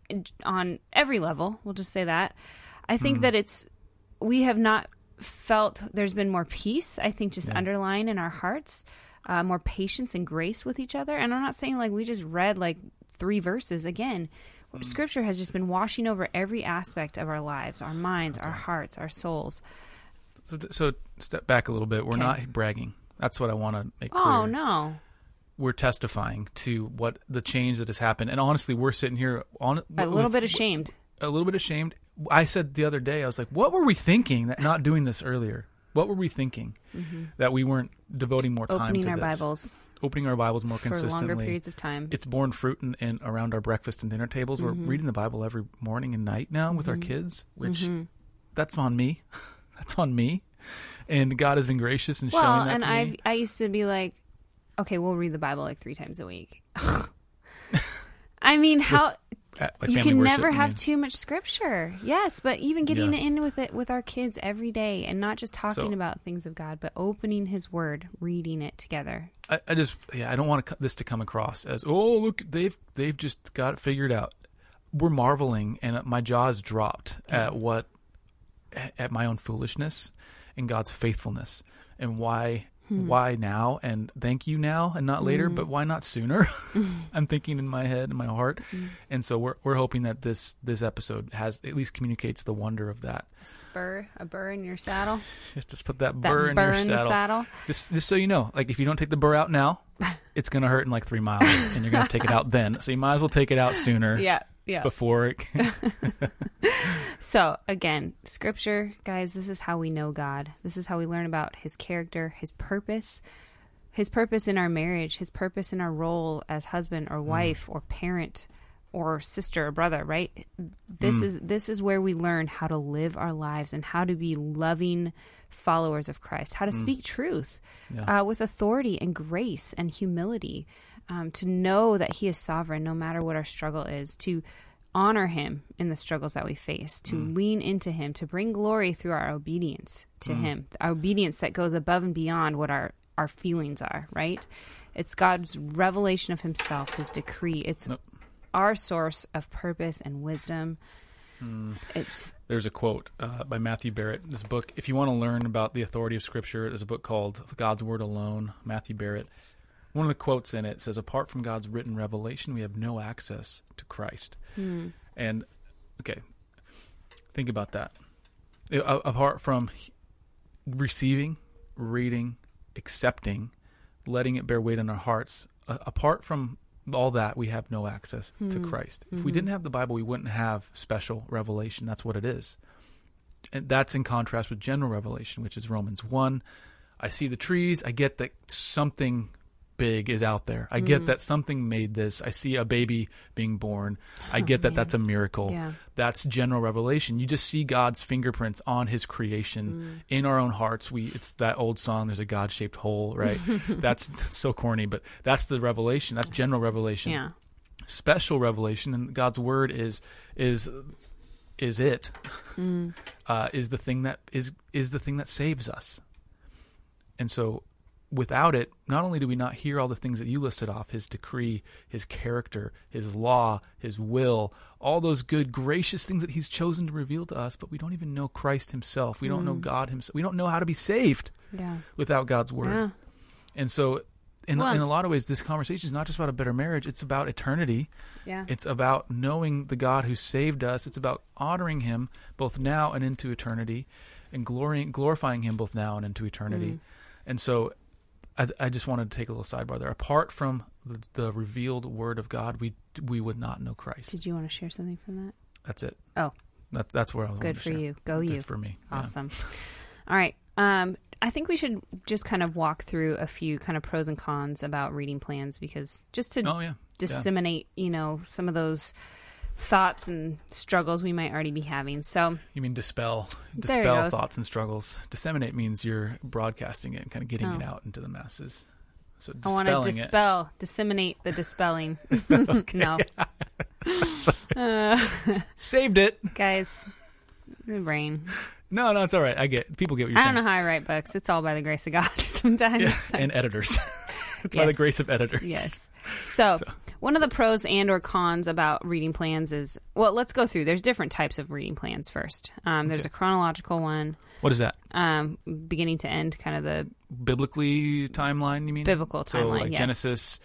on every level. We'll just say that. I think that it's we have not felt there's been more peace. I think just underlying in our hearts, uh, more patience and grace with each other. And I'm not saying like we just read like three verses again. Scripture has just been washing over every aspect of our lives, our minds, our hearts, our souls. So, so step back a little bit. We're Okay. not bragging. That's what I want to make clear. Oh no! We're testifying to what the change that has happened, and honestly, we're sitting here on A little with- bit ashamed. a little bit ashamed. I said the other day, I was like, "What were we thinking that not doing this earlier? What were we thinking that we weren't devoting more time Mm-hmm. Opening to our this? Bibles opening our Bibles more for consistently? longer periods of time. it's borne fruit in, in around our breakfast and dinner tables. Mm-hmm. We're reading the Bible every morning and night now with our kids, which that's on me. that's on me. And God has been gracious in well, showing that and to I me. I used to be like, okay, we'll read the Bible like three times a week. I mean, how like you can worship, never have too much scripture. Yes, but even getting Yeah. in with it with our kids every day and not just talking So- about things of God, but opening His Word, reading it together. I, I just yeah, I don't want to, this to come across as oh look they've they've just got it figured out. We're marveling, and uh, my jaws dropped at what at my own foolishness and God's faithfulness, and why Hmm. why now and thank you now and not later, hmm. but why not sooner? Hmm. I'm thinking in my head and my heart, and so we're we're hoping that this this episode has at least communicates the wonder of that. Spur, a burr in your saddle. Just put that That burr in burr your in saddle. saddle. Just, just so you know, like if you don't take the burr out now, it's gonna hurt in like three miles, and you're gonna take it out then. So you might as well take it out sooner. Yeah. Yeah. before it. So, again, scripture, guys, this is how we know God. This is how we learn about his character, his purpose, his purpose in our marriage, his purpose in our role as husband or mm. wife or parent or sister or brother, right? This mm. is this is where we learn how to live our lives and how to be loving followers of Christ, how to mm. speak truth Yeah. uh, with authority and grace and humility, um, to know that He is sovereign no matter what our struggle is, to honor Him in the struggles that we face, to lean into Him, to bring glory through our obedience to Him, our obedience that goes above and beyond what our, our feelings are, right? It's God's revelation of Himself, His decree. It's Nope. our source of purpose and wisdom. It's There's a quote uh, by Matthew Barrett. This book, if you want to learn about the authority of Scripture, there's a book called God's Word Alone. Matthew Barrett. One of the quotes in it says, "Apart from God's written revelation, we have no access to Christ." And okay, think about that. Apart from receiving, reading, accepting, letting it bear weight in our hearts, uh, apart from all that, we have no access to Christ. If we didn't have the Bible, we wouldn't have special revelation. That's what it is. And that's in contrast with general revelation, which is Romans 1. I see the trees. I get that something big is out there. I get mm. that something made this. I see a baby being born. I oh, get that man. that's a miracle. Yeah. That's general revelation. You just see God's fingerprints on his creation mm. in our own hearts. We it's that old song there's a God-shaped hole, right? that's, that's so corny, but that's the revelation. That's general revelation yeah, special revelation and god's word is is is it mm. uh, is the thing that is is the thing that saves us and so without it not only do we not hear all the things that you listed off his decree his character his law his will all those good gracious things that he's chosen to reveal to us but we don't even know christ himself we don't know god himself we don't know how to be saved yeah, without god's word yeah. and so in, Well- in a lot of ways this conversation is not just about a better marriage it's about eternity Yeah. it's about knowing the God who saved us. It's about honoring Him both now and into eternity, and glorying, glorifying Him both now and into eternity. Mm. And so, I, I just wanted to take a little sidebar there. Apart from the, the revealed Word of God, we we would not know Christ. Did you want to share something from that? That's it. Oh, That's that's where I was. good to for share. you. Go Good you. for me. Yeah. Awesome. All right. Um, I think we should just kind of walk through a few kind of pros and cons about reading plans because just to Oh yeah. disseminate, you know, some of those thoughts and struggles we might already be having. So, You mean dispel, dispel thoughts and struggles. Disseminate means you're broadcasting it and kind of getting it Oh. out into the masses. So I want to dispelling it. dispel, disseminate the dispelling. no, uh, Saved it. guys, the brain. No, no, it's all right. I get people get what you're I saying. don't know how I write books. It's all by the grace of God. Sometimes, Yeah, and editors. By the grace of editors. Yes. So, one of the pros and or cons about reading plans is well, let's go through. There's different types of reading plans first. Um, there's Okay. a chronological one, What is that? um, beginning to end, kind of the Biblically timeline, you mean? biblical So timeline. like yes. Genesis,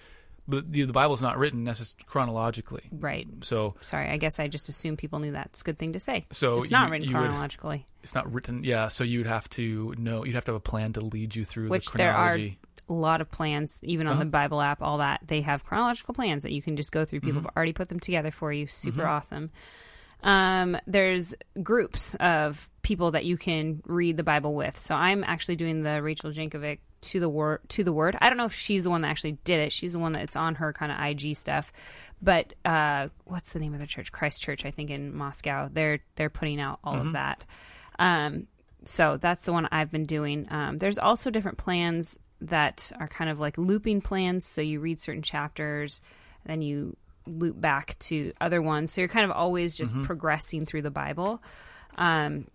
but the, the Bible's not written necessarily chronologically. Right. So Sorry, I guess I just assumed people knew that. It's a good thing to say. So it's not you- written you would- chronologically, it's not written. Yeah. So you'd have to know. You'd have to have a plan to lead you through which the there are chronology. A lot of plans, even on Uh-huh. the Bible app, all that. They have chronological plans that you can just go through. People Mm-hmm. have already put them together for you. Super awesome. Um, there's groups of people that you can read the Bible with. So I'm actually doing the Rachel Jankovic to the word to the word. I don't know if she's the one that actually did it. She's the one that's on her kind of IG stuff. But uh, what's the name of the church? Christ Church, I think in Moscow. They're they're putting out all Mm-hmm. of that. Um, so that's the one I've been doing. Um, there's also different plans that are kind of like looping plans. So you read certain chapters, then you loop back to other ones. So you're kind of always just progressing through the Bible. Um,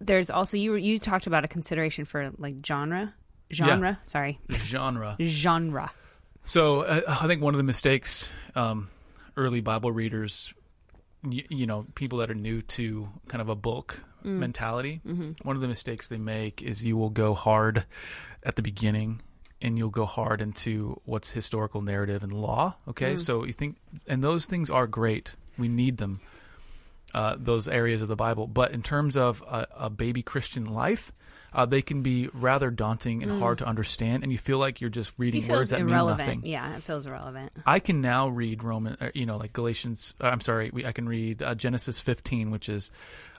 there's also you you talked about a consideration for like genre, genre. Sorry, genre. genre. So uh, I think one of the mistakes um, early Bible readers, you, you know, people that are new to kind of a book mentality, one of the mistakes they make is you will go hard at the beginning and you'll go hard into what's historical narrative and law. Okay, so you think, and those things are great. We need them. uh, those areas of the Bible. But in terms of a, a baby Christian life, uh, they can be rather daunting and hard to understand, and you feel like you're just reading words that mean irrelevant. nothing. Yeah, it feels irrelevant. I can now read Roman, uh, you know, like Galatians. Uh, I'm sorry, we, I can read uh, Genesis 15, which is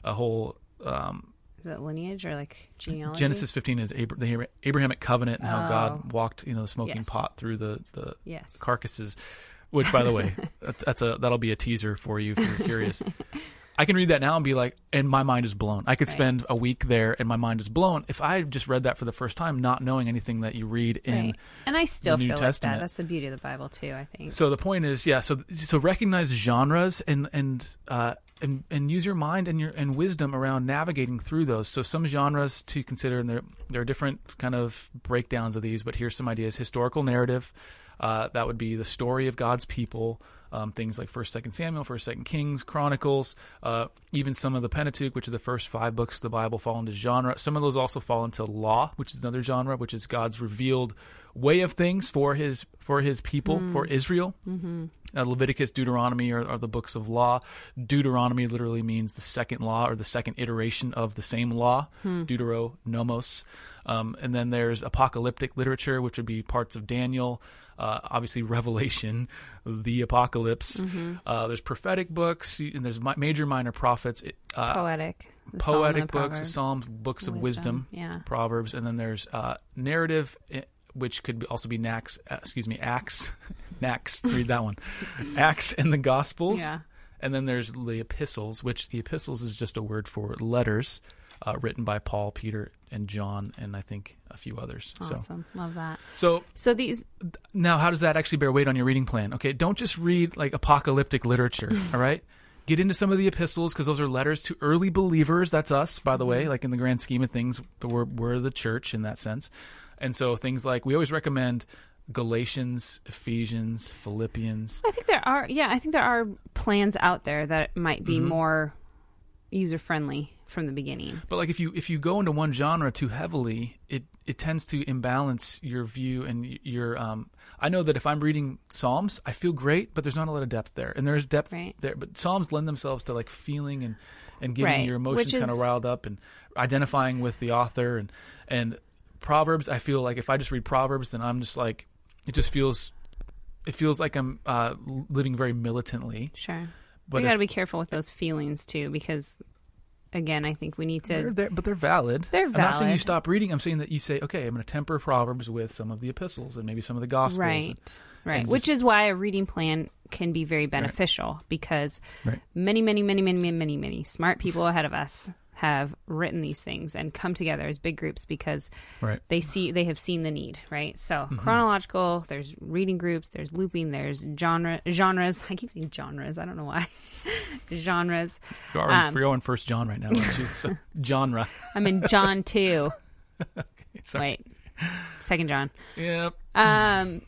a whole. Um, It lineage or like genealogy? Genesis 15 is Abra- the Abrahamic covenant and how Oh. God walked, you know, the smoking Yes. pot through the the Yes. carcasses. Which, by the way, that's, that's a that'll be a teaser for you if you're curious. I can read that now and be like, and my mind is blown. I could Right. spend a week there and my mind is blown. If I just read that for the first time, not knowing anything that you read in Right. And I still the feel like that. That's the beauty of the Bible too. I think. So the point is, yeah. So so recognize genres and and uh, and and use your mind and your and wisdom around navigating through those. So some genres to consider, and there there are different kind of breakdowns of these. But here's some ideas: historical narrative. Uh, that would be the story of God's people. Um, things like First, Second Samuel, First, Second Kings, Chronicles, uh, even some of the Pentateuch, which are the first five books of the Bible, fall into genre. Some of those also fall into law, which is another genre, which is God's revealed way of things for his for his people, for Israel. Uh, Leviticus, Deuteronomy are, are the books of law. Deuteronomy literally means the second law or the second iteration of the same law, Deutero nomos. Um, and then there's apocalyptic literature, which would be parts of Daniel, uh, obviously Revelation, the Apocalypse. Uh, there's prophetic books, and there's mi- major, minor prophets, it- uh, poetic. The poetic books. Psalms, books of wisdom, Yeah. Proverbs, and then there's uh, narrative, eh, which could also be Nax, uh, excuse me, Acts, Nax. Read that one, Acts and the Gospels. Yeah. And then there's the epistles, which the epistles is just a word for letters uh, written by Paul, Peter, and John, and I think a few others. So, Awesome. Love that. so So these now, how does that actually bear weight on your reading plan? Okay, don't just read like apocalyptic literature. all right, get into some of the epistles because those are letters to early believers. That's us, by the way. Like in the grand scheme of things, we're we're the church in that sense. And so things like we always recommend Galatians, Ephesians, Philippians. I think there are yeah, I think there are plans out there that might be Mm-hmm. more user friendly from the beginning. But like if you if you go into one genre too heavily, it it tends to imbalance your view and your. Um, I know that if I'm reading Psalms, I feel great, but there's not a lot of depth there, and there's depth Right. there. But Psalms lend themselves to like feeling and and getting Right, your emotions which kind of riled up and identifying with the author and and Proverbs. I feel like if I just read Proverbs, then I'm just like it just feels. It feels like I'm uh, living very militantly, Sure. but we got to be careful with those feelings too because again, I think we need They're to there, but they're valid. They're valid. I'm not saying you stop reading. I'm saying that you say, okay, I'm going to temper Proverbs with some of the epistles and maybe some of the Gospels. Right. Right. and Which just- is why a reading plan can be very beneficial because Right. many, many, many, many, many, many, many smart people ahead of us have written these things and come together as big groups because Right. they see they have seen the need, right? So Mm-hmm. chronological, there's reading groups, there's looping, there's genre genres. I keep saying genres. I don't know why. genres. You are, Um, we're going First John right now, aren't you? So, genre. I'm in John two. Sorry. Wait, second John. Yep. Um,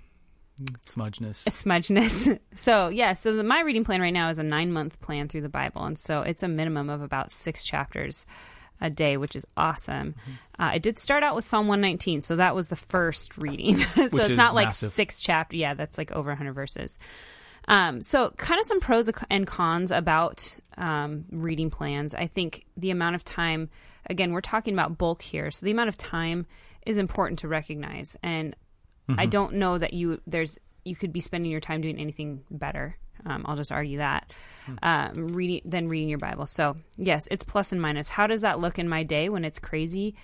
Smudgeness. smudgeness. So yeah, so the, my reading plan right now is a nine month plan through the Bible, and so it's a minimum of about six chapters a day, which is awesome. Mm-hmm. Uh, I did start out with Psalm 119, so that was the first reading. so Which it's not like six chapter. Yeah, that's like over 100 verses. Um, so kind of some pros and cons about um, reading plans. I think the amount of time, again, we're talking about bulk here, so the amount of time is important to recognize, and I Mm-hmm. don't know that you there's you could be spending your time doing anything better. Um, I'll just argue that Hmm. um, reading than reading your Bible. So yes, it's plus and minus. How does that look in my day when it's crazy?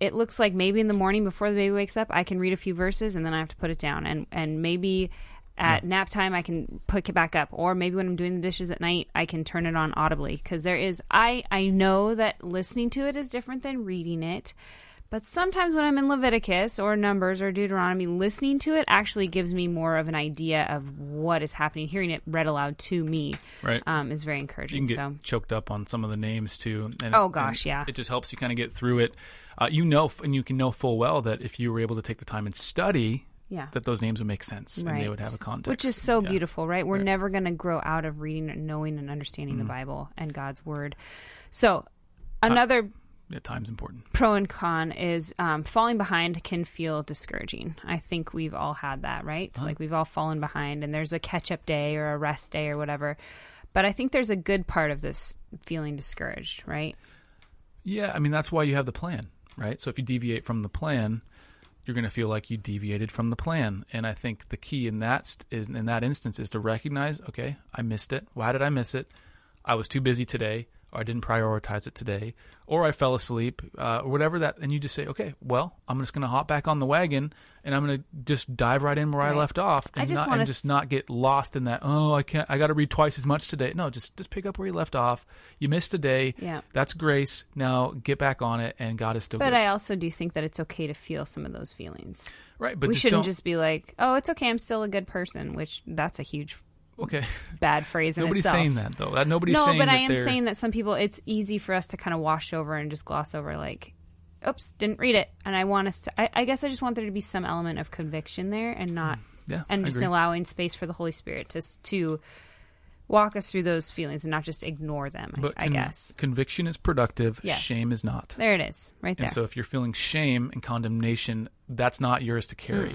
It looks like maybe in the morning before the baby wakes up, I can read a few verses and then I have to put it down, and and maybe at nap time I can pick it back up, or maybe when I'm doing the dishes at night, I can turn it on audibly because there is I I know that listening to it is different than reading it. But sometimes when I'm in Leviticus or Numbers or Deuteronomy, listening to it actually gives me more of an idea of what is happening. Hearing it read aloud to me Right. um, is very you encouraging. can get so choked up on some of the names too. And, Oh, gosh, and yeah. It just helps you kind of get through it. Uh, you know, and you can know full well that if you were able to take the time and study, yeah, that those names would make sense and they would have a context. which is so Yeah. beautiful, right? We're Right. never going to grow out of reading and knowing and understanding Mm-hmm. the Bible and God's Word. So another Yeah, time's important. pro and con is um, falling behind can feel discouraging. I think we've all had that, right? Like we've all fallen behind, and there's a catch up day or a rest day or whatever. But I think there's a good part of this feeling discouraged, right? Yeah, I mean that's why you have the plan, right? So if you deviate from the plan, you're going to feel like you deviated from the plan. And I think the key in that st- is in that instance is to recognize, okay, I missed it. Why did I miss it? I was too busy today, or I didn't prioritize it today, or I fell asleep, uh, or whatever that. And you just say, okay, well, I'm just going to hop back on the wagon, and I'm going to just dive right in where I left off, and just not and just not get lost in that. Oh, I can't. I got to read twice as much today. No, just just pick up where you left off. You missed a day. Yeah. That's grace. Now get back on it, and God is still But good. I also do think that it's okay to feel some of those feelings. right, but we shouldn't don't- just be like, "Oh, it's okay, I'm still a good person," which that's a huge okay. bad phrase in Nobody's itself. saying that though. That nobody's no, saying but I am they're- saying that some people, it's easy for us to kind of wash over and just gloss over, like, "Oops, didn't read it." And I want us to. I, I guess I just want there to be some element of conviction there, and not, hmm. Yeah, and I just allowing space for the Holy Spirit to to walk us through those feelings and not just ignore them. I- But I con- guess conviction is productive. Yes. Shame is not. there it is, right there. And so if you're feeling shame and condemnation, that's not yours to carry.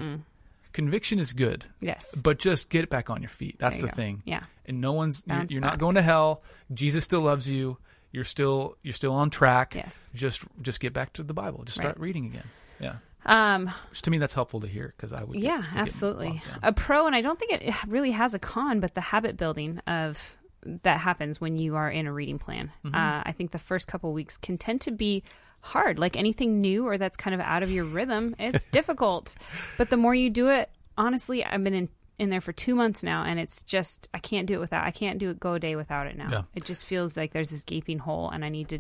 Conviction is good, yes, but just get it back on your feet. That's the go. thing. Yeah. And no one's you're, you're not going to hell. Jesus still loves you. You're still you're still on track. Yes. Just just get back to the Bible. Just start Right. reading again. Yeah. Um, Which to me that's helpful to hear because I would. get- yeah, absolutely. A pro, and I don't think it really has a con, but the habit building of that happens when you are in a reading plan. Mm-hmm. Uh, I think the first couple weeks can tend to be hard, like anything new or that's kind of out of your rhythm. It's difficult, but the more you do it, honestly, I've been in in there for two months now, and it's just I can't do it without. I can't do it go a day without it now. Yeah. It just feels like there's this gaping hole, and I need to.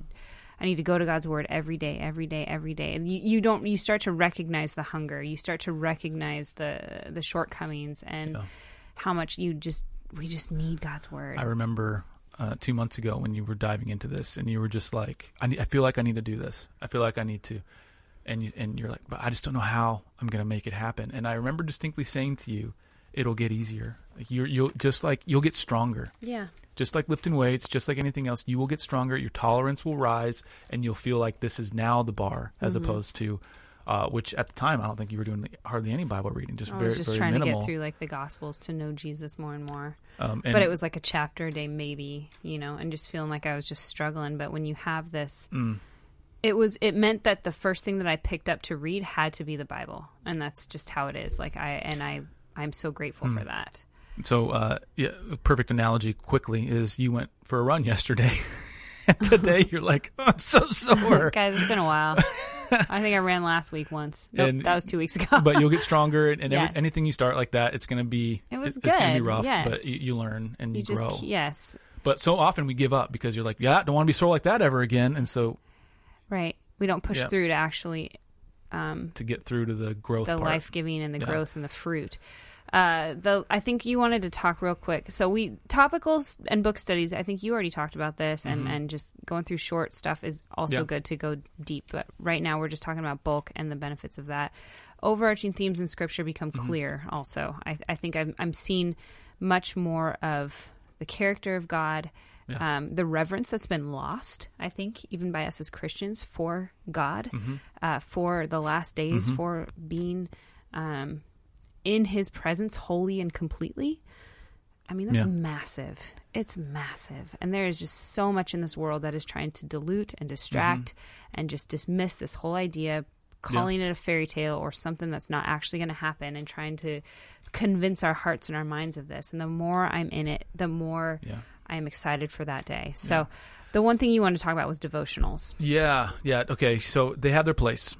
I need to go to God's word every day, every day, every day. And you, you don't you start to recognize the hunger. You start to recognize the the shortcomings and Yeah. how much you just we just need God's word. I remember uh, two months ago when you were diving into this, and you were just like, I, need, "I feel like I need to do this. I feel like I need to," and you, and you're like, "But I just don't know how I'm going to make it happen." And I remember distinctly saying to you, "It'll get easier. Like you're, you'll just like you'll get stronger. yeah. Just like lifting weights, just like anything else, you will get stronger. Your tolerance will rise, and you'll feel like this is now the bar, as Mm-hmm. opposed to." Uh, which at the time I don't think you were doing hardly any Bible reading, just I very was just very trying minimal. to get through like the Gospels to know Jesus more and more. Um, and but it was like a chapter a day, maybe, you know, and just feeling like I was just struggling. But when you have this, Mm. it was it meant that the first thing that I picked up to read had to be the Bible, and that's just how it is. Like I and I, I'm so grateful Hmm. for that. So, uh, yeah, a perfect analogy quickly is you went for a run yesterday. and today you're like, "Oh, I'm so sore. Guys, it's been a while. I think I ran last week once. Nope, And- that was two weeks ago. but you'll get stronger, and every, Yes. anything you start like that, it's going to be It was good. it's going to be rough, yes. but you, you learn and you, you just grow. yes, But so often we give up because you're like, yeah, I don't want to be sore like that ever again, and so right. We don't push Yeah. through to actually um, to get through to the growth the life giving and the Yeah. growth and the fruit. Uh, the I think you wanted to talk real quick. So we topicals and book studies. I think you already talked about this, and and just going through short stuff is also Mm-hmm. Yeah. good to go deep. But right now we're just talking about bulk and the benefits of that. Overarching themes in Scripture become Mm-hmm. clear. Also, I, I think I'm I'm seeing much more of the character of God. Yeah. Um, the reverence that's been lost, I think, even by us as Christians, for God, Mm-hmm. uh, for the last days, for being um, in His presence wholly and completely. I mean, that's Yeah. massive. It's massive. And there is just so much in this world that is trying to dilute and distract Mm-hmm. and just dismiss this whole idea, calling it a fairy tale or something that's not actually going to happen and trying to convince our hearts and our minds of this. And the more I'm in it, the more Yeah. I'm excited for that day. So, the one thing you wanted to talk about was devotionals. Yeah, yeah. Okay, so they have their place.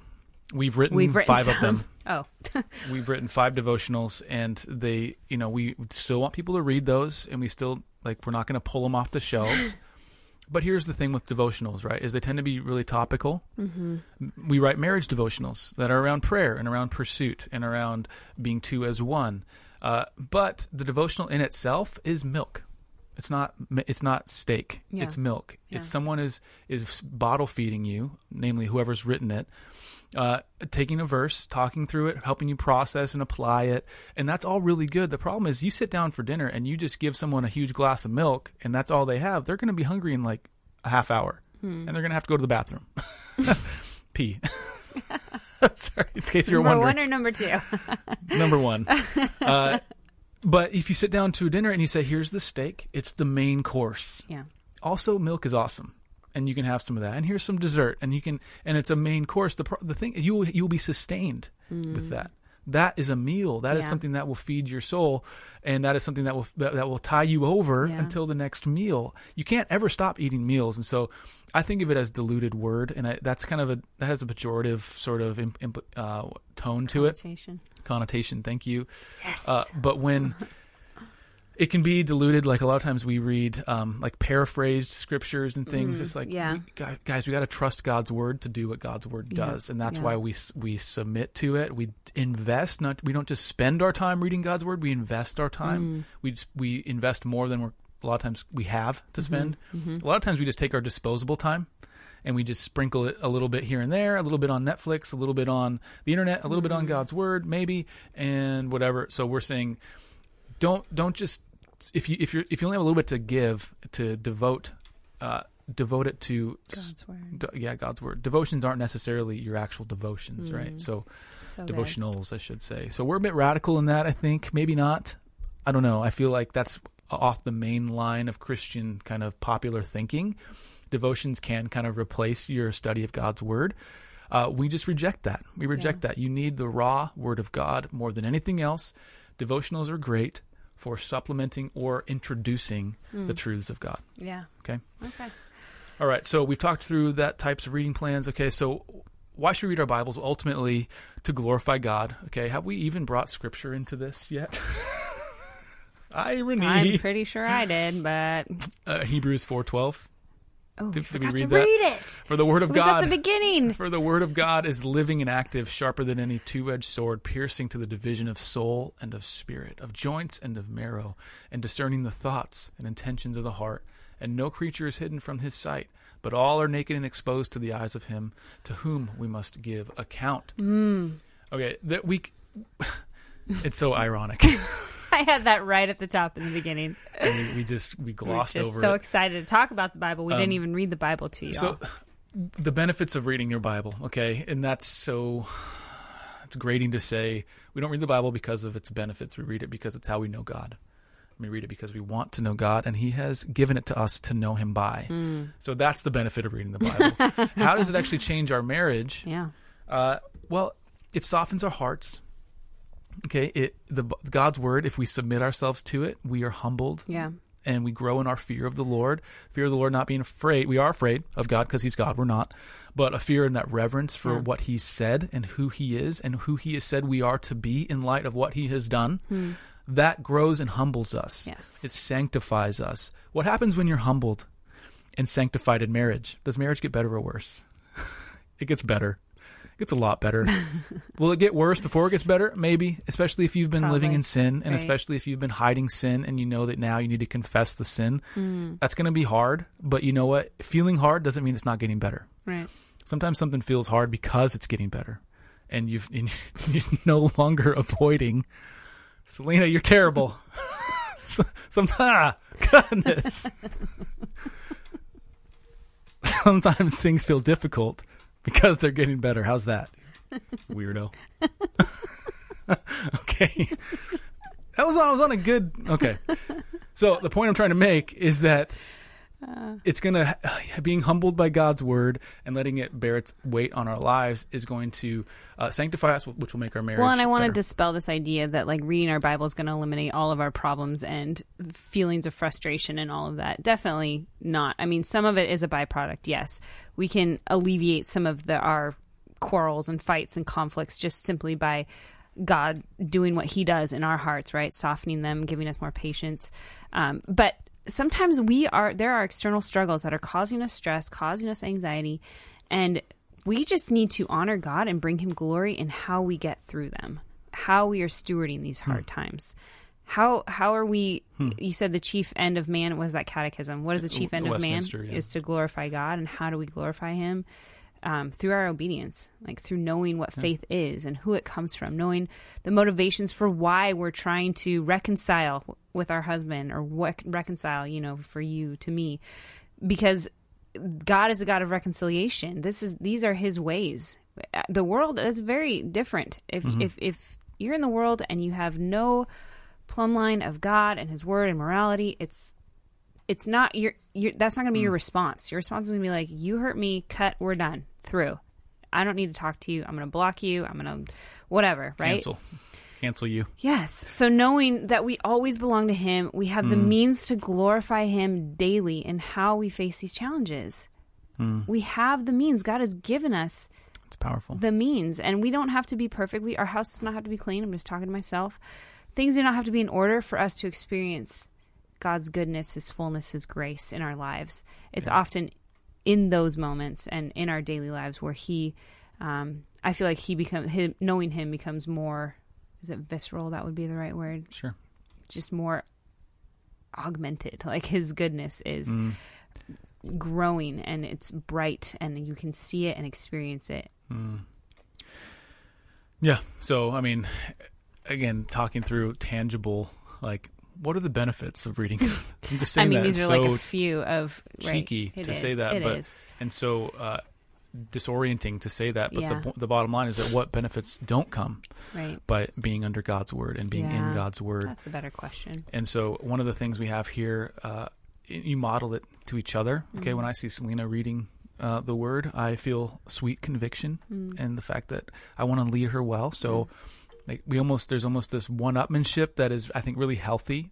We've written, We've written five of them. Oh, We've written five devotionals, and they, you know, we still want people to read those, and we still like we're not going to pull them off the shelves. but here's the thing with devotionals, right? Is they tend to be really topical. Mm-hmm. We write marriage devotionals that are around prayer and around pursuit and around being two as one. Uh, but the devotional in itself is milk. It's not. It's not steak. Yeah. It's milk. Yeah. It's someone is is bottle feeding you, namely whoever's written it, uh, taking a verse, talking through it, helping you process and apply it, and that's all really good. The problem is you sit down for dinner and you just give someone a huge glass of milk, and that's all they have. They're going to be hungry in like a half hour, Hmm. and they're going to have to go to the bathroom, pee. Sorry, in case you're number wondering one or number two? number one. Uh, but if you sit down to a dinner and you say, "Here's the steak," it's the main course. Yeah. Also, milk is awesome, and you can have some of that. And here's some dessert, and you can, and it's a main course. The the thing you'll you'll be sustained with that. That is a meal. That is Yeah. something that will feed your soul, and that is something that will that, that will tie you over Yeah. until the next meal. You can't ever stop eating meals, and so I think of it as diluted word, and I, that's kind of a that has a pejorative sort of imp, imp, uh, tone to it Connotation. connotation. Thank you. Yes. Uh, but when it can be diluted, like a lot of times we read um, like paraphrased scriptures and things. it's like, Mm, yeah. we, guys, we got to trust God's word to do what God's word Yeah, does, and that's yeah. why we we submit to it. We invest. Not we don't just spend our time reading God's word. We invest our Mm. time. We just, we invest more than we're a lot of times we have to Mm-hmm. spend. A lot of times we just take our disposable time and we just sprinkle it a little bit here and there, a little bit on Netflix, a little bit on the internet, a little bit on Mm-hmm. God's word, maybe, and whatever. So we're saying, don't don't just if you if you if you only have a little bit to give to devote, uh, devote it to God's word. d- yeah God's word. Devotions aren't necessarily your actual devotions, right? So So good. devotionals, I should say. So we're a bit radical in that. I think maybe not. I don't know. I feel like that's off the main line of Christian kind of popular thinking. Devotions can kind of replace your study of God's word. Uh, we just reject that. We reject that. You need the raw word of God more than anything else. Devotionals are great for supplementing or introducing the truths of God. Yeah. Okay. Okay. All right, so we've talked through that types of reading plans. Okay, so why should we read our Bibles? Well, ultimately, to glorify God. Okay, have we even brought Scripture into this yet? I'm pretty sure I did, but Uh, Hebrews four twelve. Oh, Did- did we read to that? read it. For the Word of It God. at the beginning. For the word of God is living and active, sharper than any two edged sword, piercing to the division of soul and of spirit, of joints and of marrow, and discerning the thoughts and intentions of the heart. And no creature is hidden from his sight, but all are naked and exposed to the eyes of him to whom we must give account. Mm. Okay, that we. It's so ironic. I had that right at the top in the beginning. and we, we just we We were glossed just over so it. excited to talk about the Bible. We Um, didn't even read the Bible to you. So, the benefits of reading your Bible, okay, and that's so. It's grating to say we don't read the Bible because of its benefits. We read it because it's how we know God. We read it because we want to know God, and He has given it to us to know Him by. Hmm. So that's the benefit of reading the Bible. how does it actually change our marriage? yeah. Uh, well, it softens our hearts. Okay, it the God's word. If we submit ourselves to it, we are humbled Yeah. and we grow in our fear of the Lord. Fear of the Lord, not being afraid. We are afraid of God because He's God. We're not, but a fear and that reverence for Yeah. what He said and who He is and who He has said we are to be in light of what He has done. Hmm. That grows and humbles us. Yes. It sanctifies us. What happens when you're humbled and sanctified in marriage? Does marriage get better or worse? it gets better. Gets a lot better. Will it get worse before it gets better? Maybe, especially if you've been living in sin and Right. especially if you've been hiding sin and you know that now you need to confess the sin. Mm. That's going to be hard, but you know what? Feeling hard doesn't mean it's not getting better. Right. Sometimes something feels hard because it's getting better. And you've and you're no longer avoiding Selena, you're terrible. Sometimes, goodness. Sometimes things feel difficult because they're getting better. How's that? Weirdo. okay. That was I was on a good okay. So the point I'm trying to make is that it's going to being humbled by God's word and letting it bear its weight on our lives is going to uh, sanctify us, which will make our marriage. Well, and I want to dispel this idea that like reading our Bible is going to eliminate all of our problems and feelings of frustration and all of that. Definitely not. I mean, some of it is a byproduct. Yes, we can alleviate some of the our quarrels and fights and conflicts just simply by God doing what He does in our hearts, right? Softening them, giving us more patience. Um, but sometimes we are there are external struggles that are causing us stress, causing us anxiety, and we just need to honor God and bring Him glory in how we get through them, how we are stewarding these hard times. How how are we? You said the chief end of man was that catechism. What is the chief end of man? Yeah. Is to glorify God, and how do we glorify Him? Um, through our obedience, like through knowing what faith is and who it comes from, knowing the motivations for why we're trying to reconcile with our husband or what reconcile, you know, for you to me, because God is a God of reconciliation. This is these are His ways. The world is very different. If if if you're in the world and you have no plumb line of God and His Word and morality, it's it's not your, your that's not going to be your hmm. response. Your response is going to be like, "You hurt me, cut, we're done, through. I don't need to talk to you. I'm going to block you. I'm going to whatever, right?" Cancel. Cancel you. Yes. So knowing that we always belong to Him, we have the hmm. means to glorify Him daily in how we face these challenges. Hmm. We have the means. God has given us It's powerful. the means, and we don't have to be perfect. We our house does not have to be clean. I'm just talking to myself. Things do not have to be in order for us to experience God's goodness, His fullness, His grace in our lives. It's often in those moments and in our daily lives where He, um, I feel like He becomes him, knowing Him becomes more. Is it visceral? That would be the right word. Sure. Just more augmented. Like His goodness is growing and it's bright, and you can see it and experience it. Yeah. So, I mean, again, talking through tangible, like, what are the benefits of reading? I'm just I mean, that these are so like a few of right. cheeky to is. say that, but is. and so uh, disorienting to say that. But Yeah. the the bottom line is that what benefits don't come right. by being under God's word and being Yeah. in God's word. That's a better question. And so one of the things we have here, uh, you model it to each other. Okay, Mm-hmm. when I see Selena reading uh, the word, I feel sweet conviction Mm. and the fact that I want to lead her well. So like, we almost there's almost this one-upmanship that is, I think, really healthy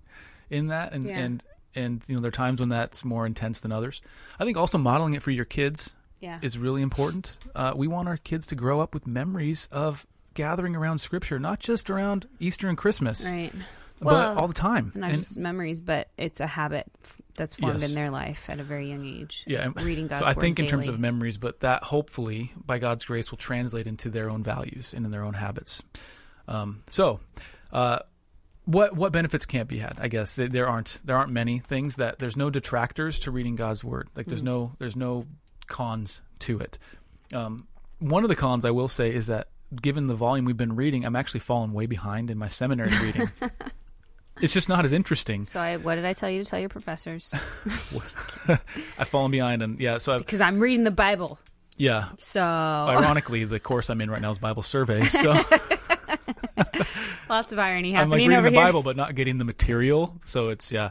in that. And Yeah. and and you know there are times when that's more intense than others. I think also modeling it for your kids Yeah. is really important. Uh, we want our kids to grow up with memories of gathering around Scripture, not just around Easter and Christmas, right. but Well, all the time. Not And- just memories, but it's a habit that's formed Yes. in their life at a very young age. Yeah, reading God's so I think in terms of memories, but that hopefully by God's grace will translate into their own values and in their own habits. Um, so, uh, what what benefits can't be had? I guess There- aren't there aren't many things that there's no detractors to reading God's word. Like there's no there's no cons to it. Um, one of the cons I will say is that given the volume we've been reading, I'm actually falling way behind in my seminary reading. it's just not as interesting. So, I, what did I tell you to tell your professors? I've fallen behind, and yeah, so I've, Because I'm reading the Bible. yeah, So, ironically, the course I'm in right now is Bible survey. So lots of irony I'm like reading over the here. Bible, but not getting the material. So it's yeah.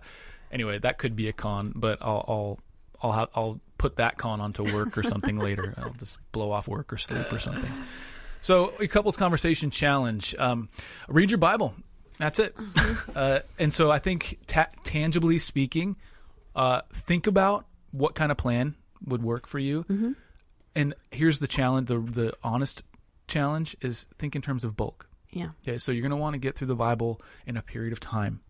Anyway, that could be a con, but I'll I'll I'll, ha- I'll put that con onto work or something later. I'll just blow off work or sleep or something. So a couples conversation challenge: um, read your Bible. That's it. Uh, and so I think ta- tangibly speaking, uh, think about what kind of plan would work for you. And here's the challenge: the the honest challenge is think in terms of bulk. Yeah. Okay, so you're going to want to get through the Bible in a period of time.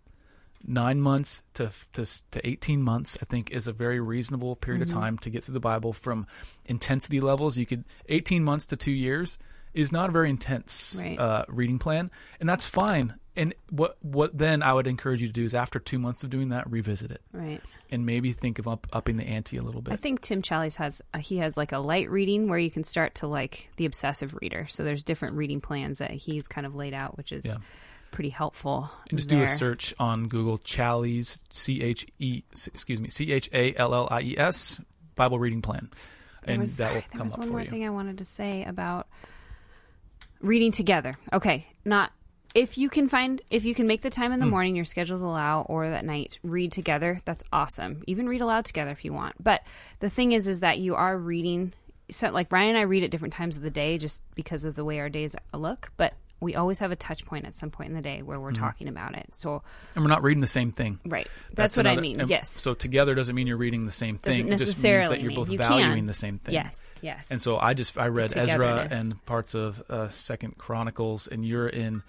Nine months to, to to eighteen months, I think, is a very reasonable period Mm-hmm. of time to get through the Bible. From intensity levels, you could eighteen months to two years is not a very intense Right. uh, reading plan, and that's fine. And what what then I would encourage you to do is after two months of doing that, revisit it Right. and maybe think of up, upping the ante a little bit. I think Tim Challies has uh, he has like a light reading where you can start to like the obsessive reader. So there's different reading plans that he's kind of laid out, which is Yeah. pretty helpful. And just do a search on Google Challies C H E excuse me C H A L L I E S Bible reading plan, and was, that will sorry, there come was up one for more you. thing I wanted to say about reading together. Okay, not if you can find if you can make the time Hmm. in the morning, your schedules allow, or that night, read together. That's awesome. Even read aloud together if you want. But the thing is, is that you are reading. So, like Ryan and I read at different times of the day, just because of the way our days look. But we always have a touch point at some point in the day where we're Mm-hmm. talking about it. So, And we're not reading the same thing. right, that's, what I mean. yes, So together doesn't mean you're reading the same thing. doesn't it just means that you're both you valuing can. the same thing. Yes, yes. And so I just I read Ezra and parts of uh, Second Chronicles, and you're in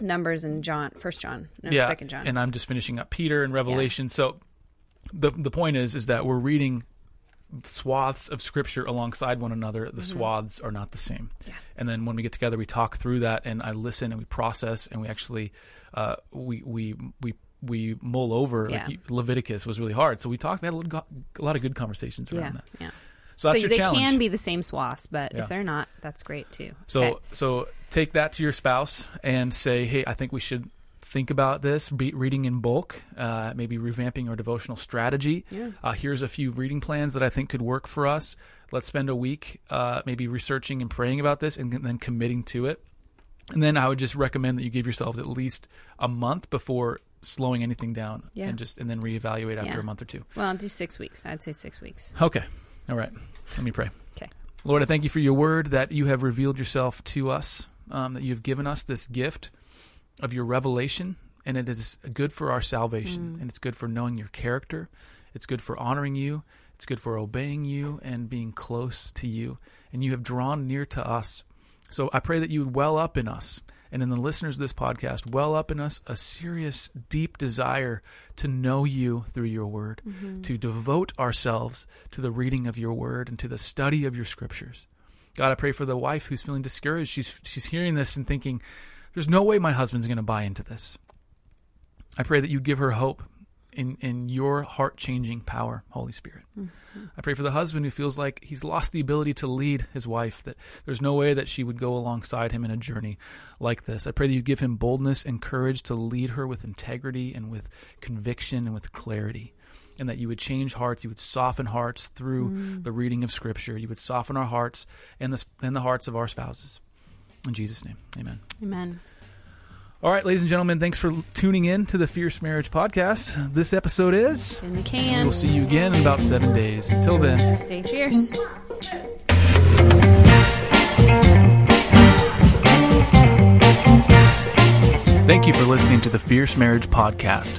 Numbers and John, First John, no, yeah, Second John. and I'm just finishing up Peter and Revelation. So the the point is is that we're reading swaths of scripture alongside one another. The swaths are not the same. Mm-hmm. Yeah. And then when we get together, we talk through that, and I listen and we process, and we actually uh, we we we. We mull over Yeah. like Leviticus was really hard, so we talked. We had a, little, a lot of good conversations around yeah, that. yeah. So that's so your they challenge. can be the same swaths, but if they're not, that's great too. So Okay. so take that to your spouse and say, hey, I think we should think about this, be reading in bulk, uh, maybe revamping our devotional strategy. Yeah. Uh, here's a few reading plans that I think could work for us. Let's spend a week uh, maybe researching and praying about this and then committing to it. And then I would just recommend that you give yourselves at least a month before slowing anything down Yeah. and just and then reevaluate after Yeah. a month or two. Well, I'll do six weeks. I'd say six weeks. Okay. All right. Let me pray. Okay. Lord, I thank you for your word that you have revealed yourself to us, um, that you have given us this gift of your revelation, and it is good for our salvation, mm. and it's good for knowing your character. It's good for honoring you. It's good for obeying you and being close to you. And you have drawn near to us. So I pray that you would well up in us and in the listeners of this podcast, well up in us a serious, deep desire to know you through your word, mm-hmm. to devote ourselves to the reading of your word and to the study of your scriptures. God, I pray for the wife who's feeling discouraged. She's she's hearing this and thinking, "There's no way my husband's going to buy into this." I pray that you give her hope in in your heart changing power, Holy Spirit. Mm-hmm. I pray for the husband who feels like he's lost the ability to lead his wife, that there's no way that she would go alongside him in a journey like this. I pray that you give him boldness and courage to lead her with integrity and with conviction and with clarity. And that you would change hearts, you would soften hearts through mm. the reading of Scripture. You would soften our hearts and the, and the hearts of our spouses. In Jesus' name, amen. Amen. All right, ladies and gentlemen, thanks for tuning in to the Fierce Marriage Podcast. This episode is. In the can. We'll see you again in about seven days. Until then. Stay fierce. Thank you for listening to the Fierce Marriage Podcast.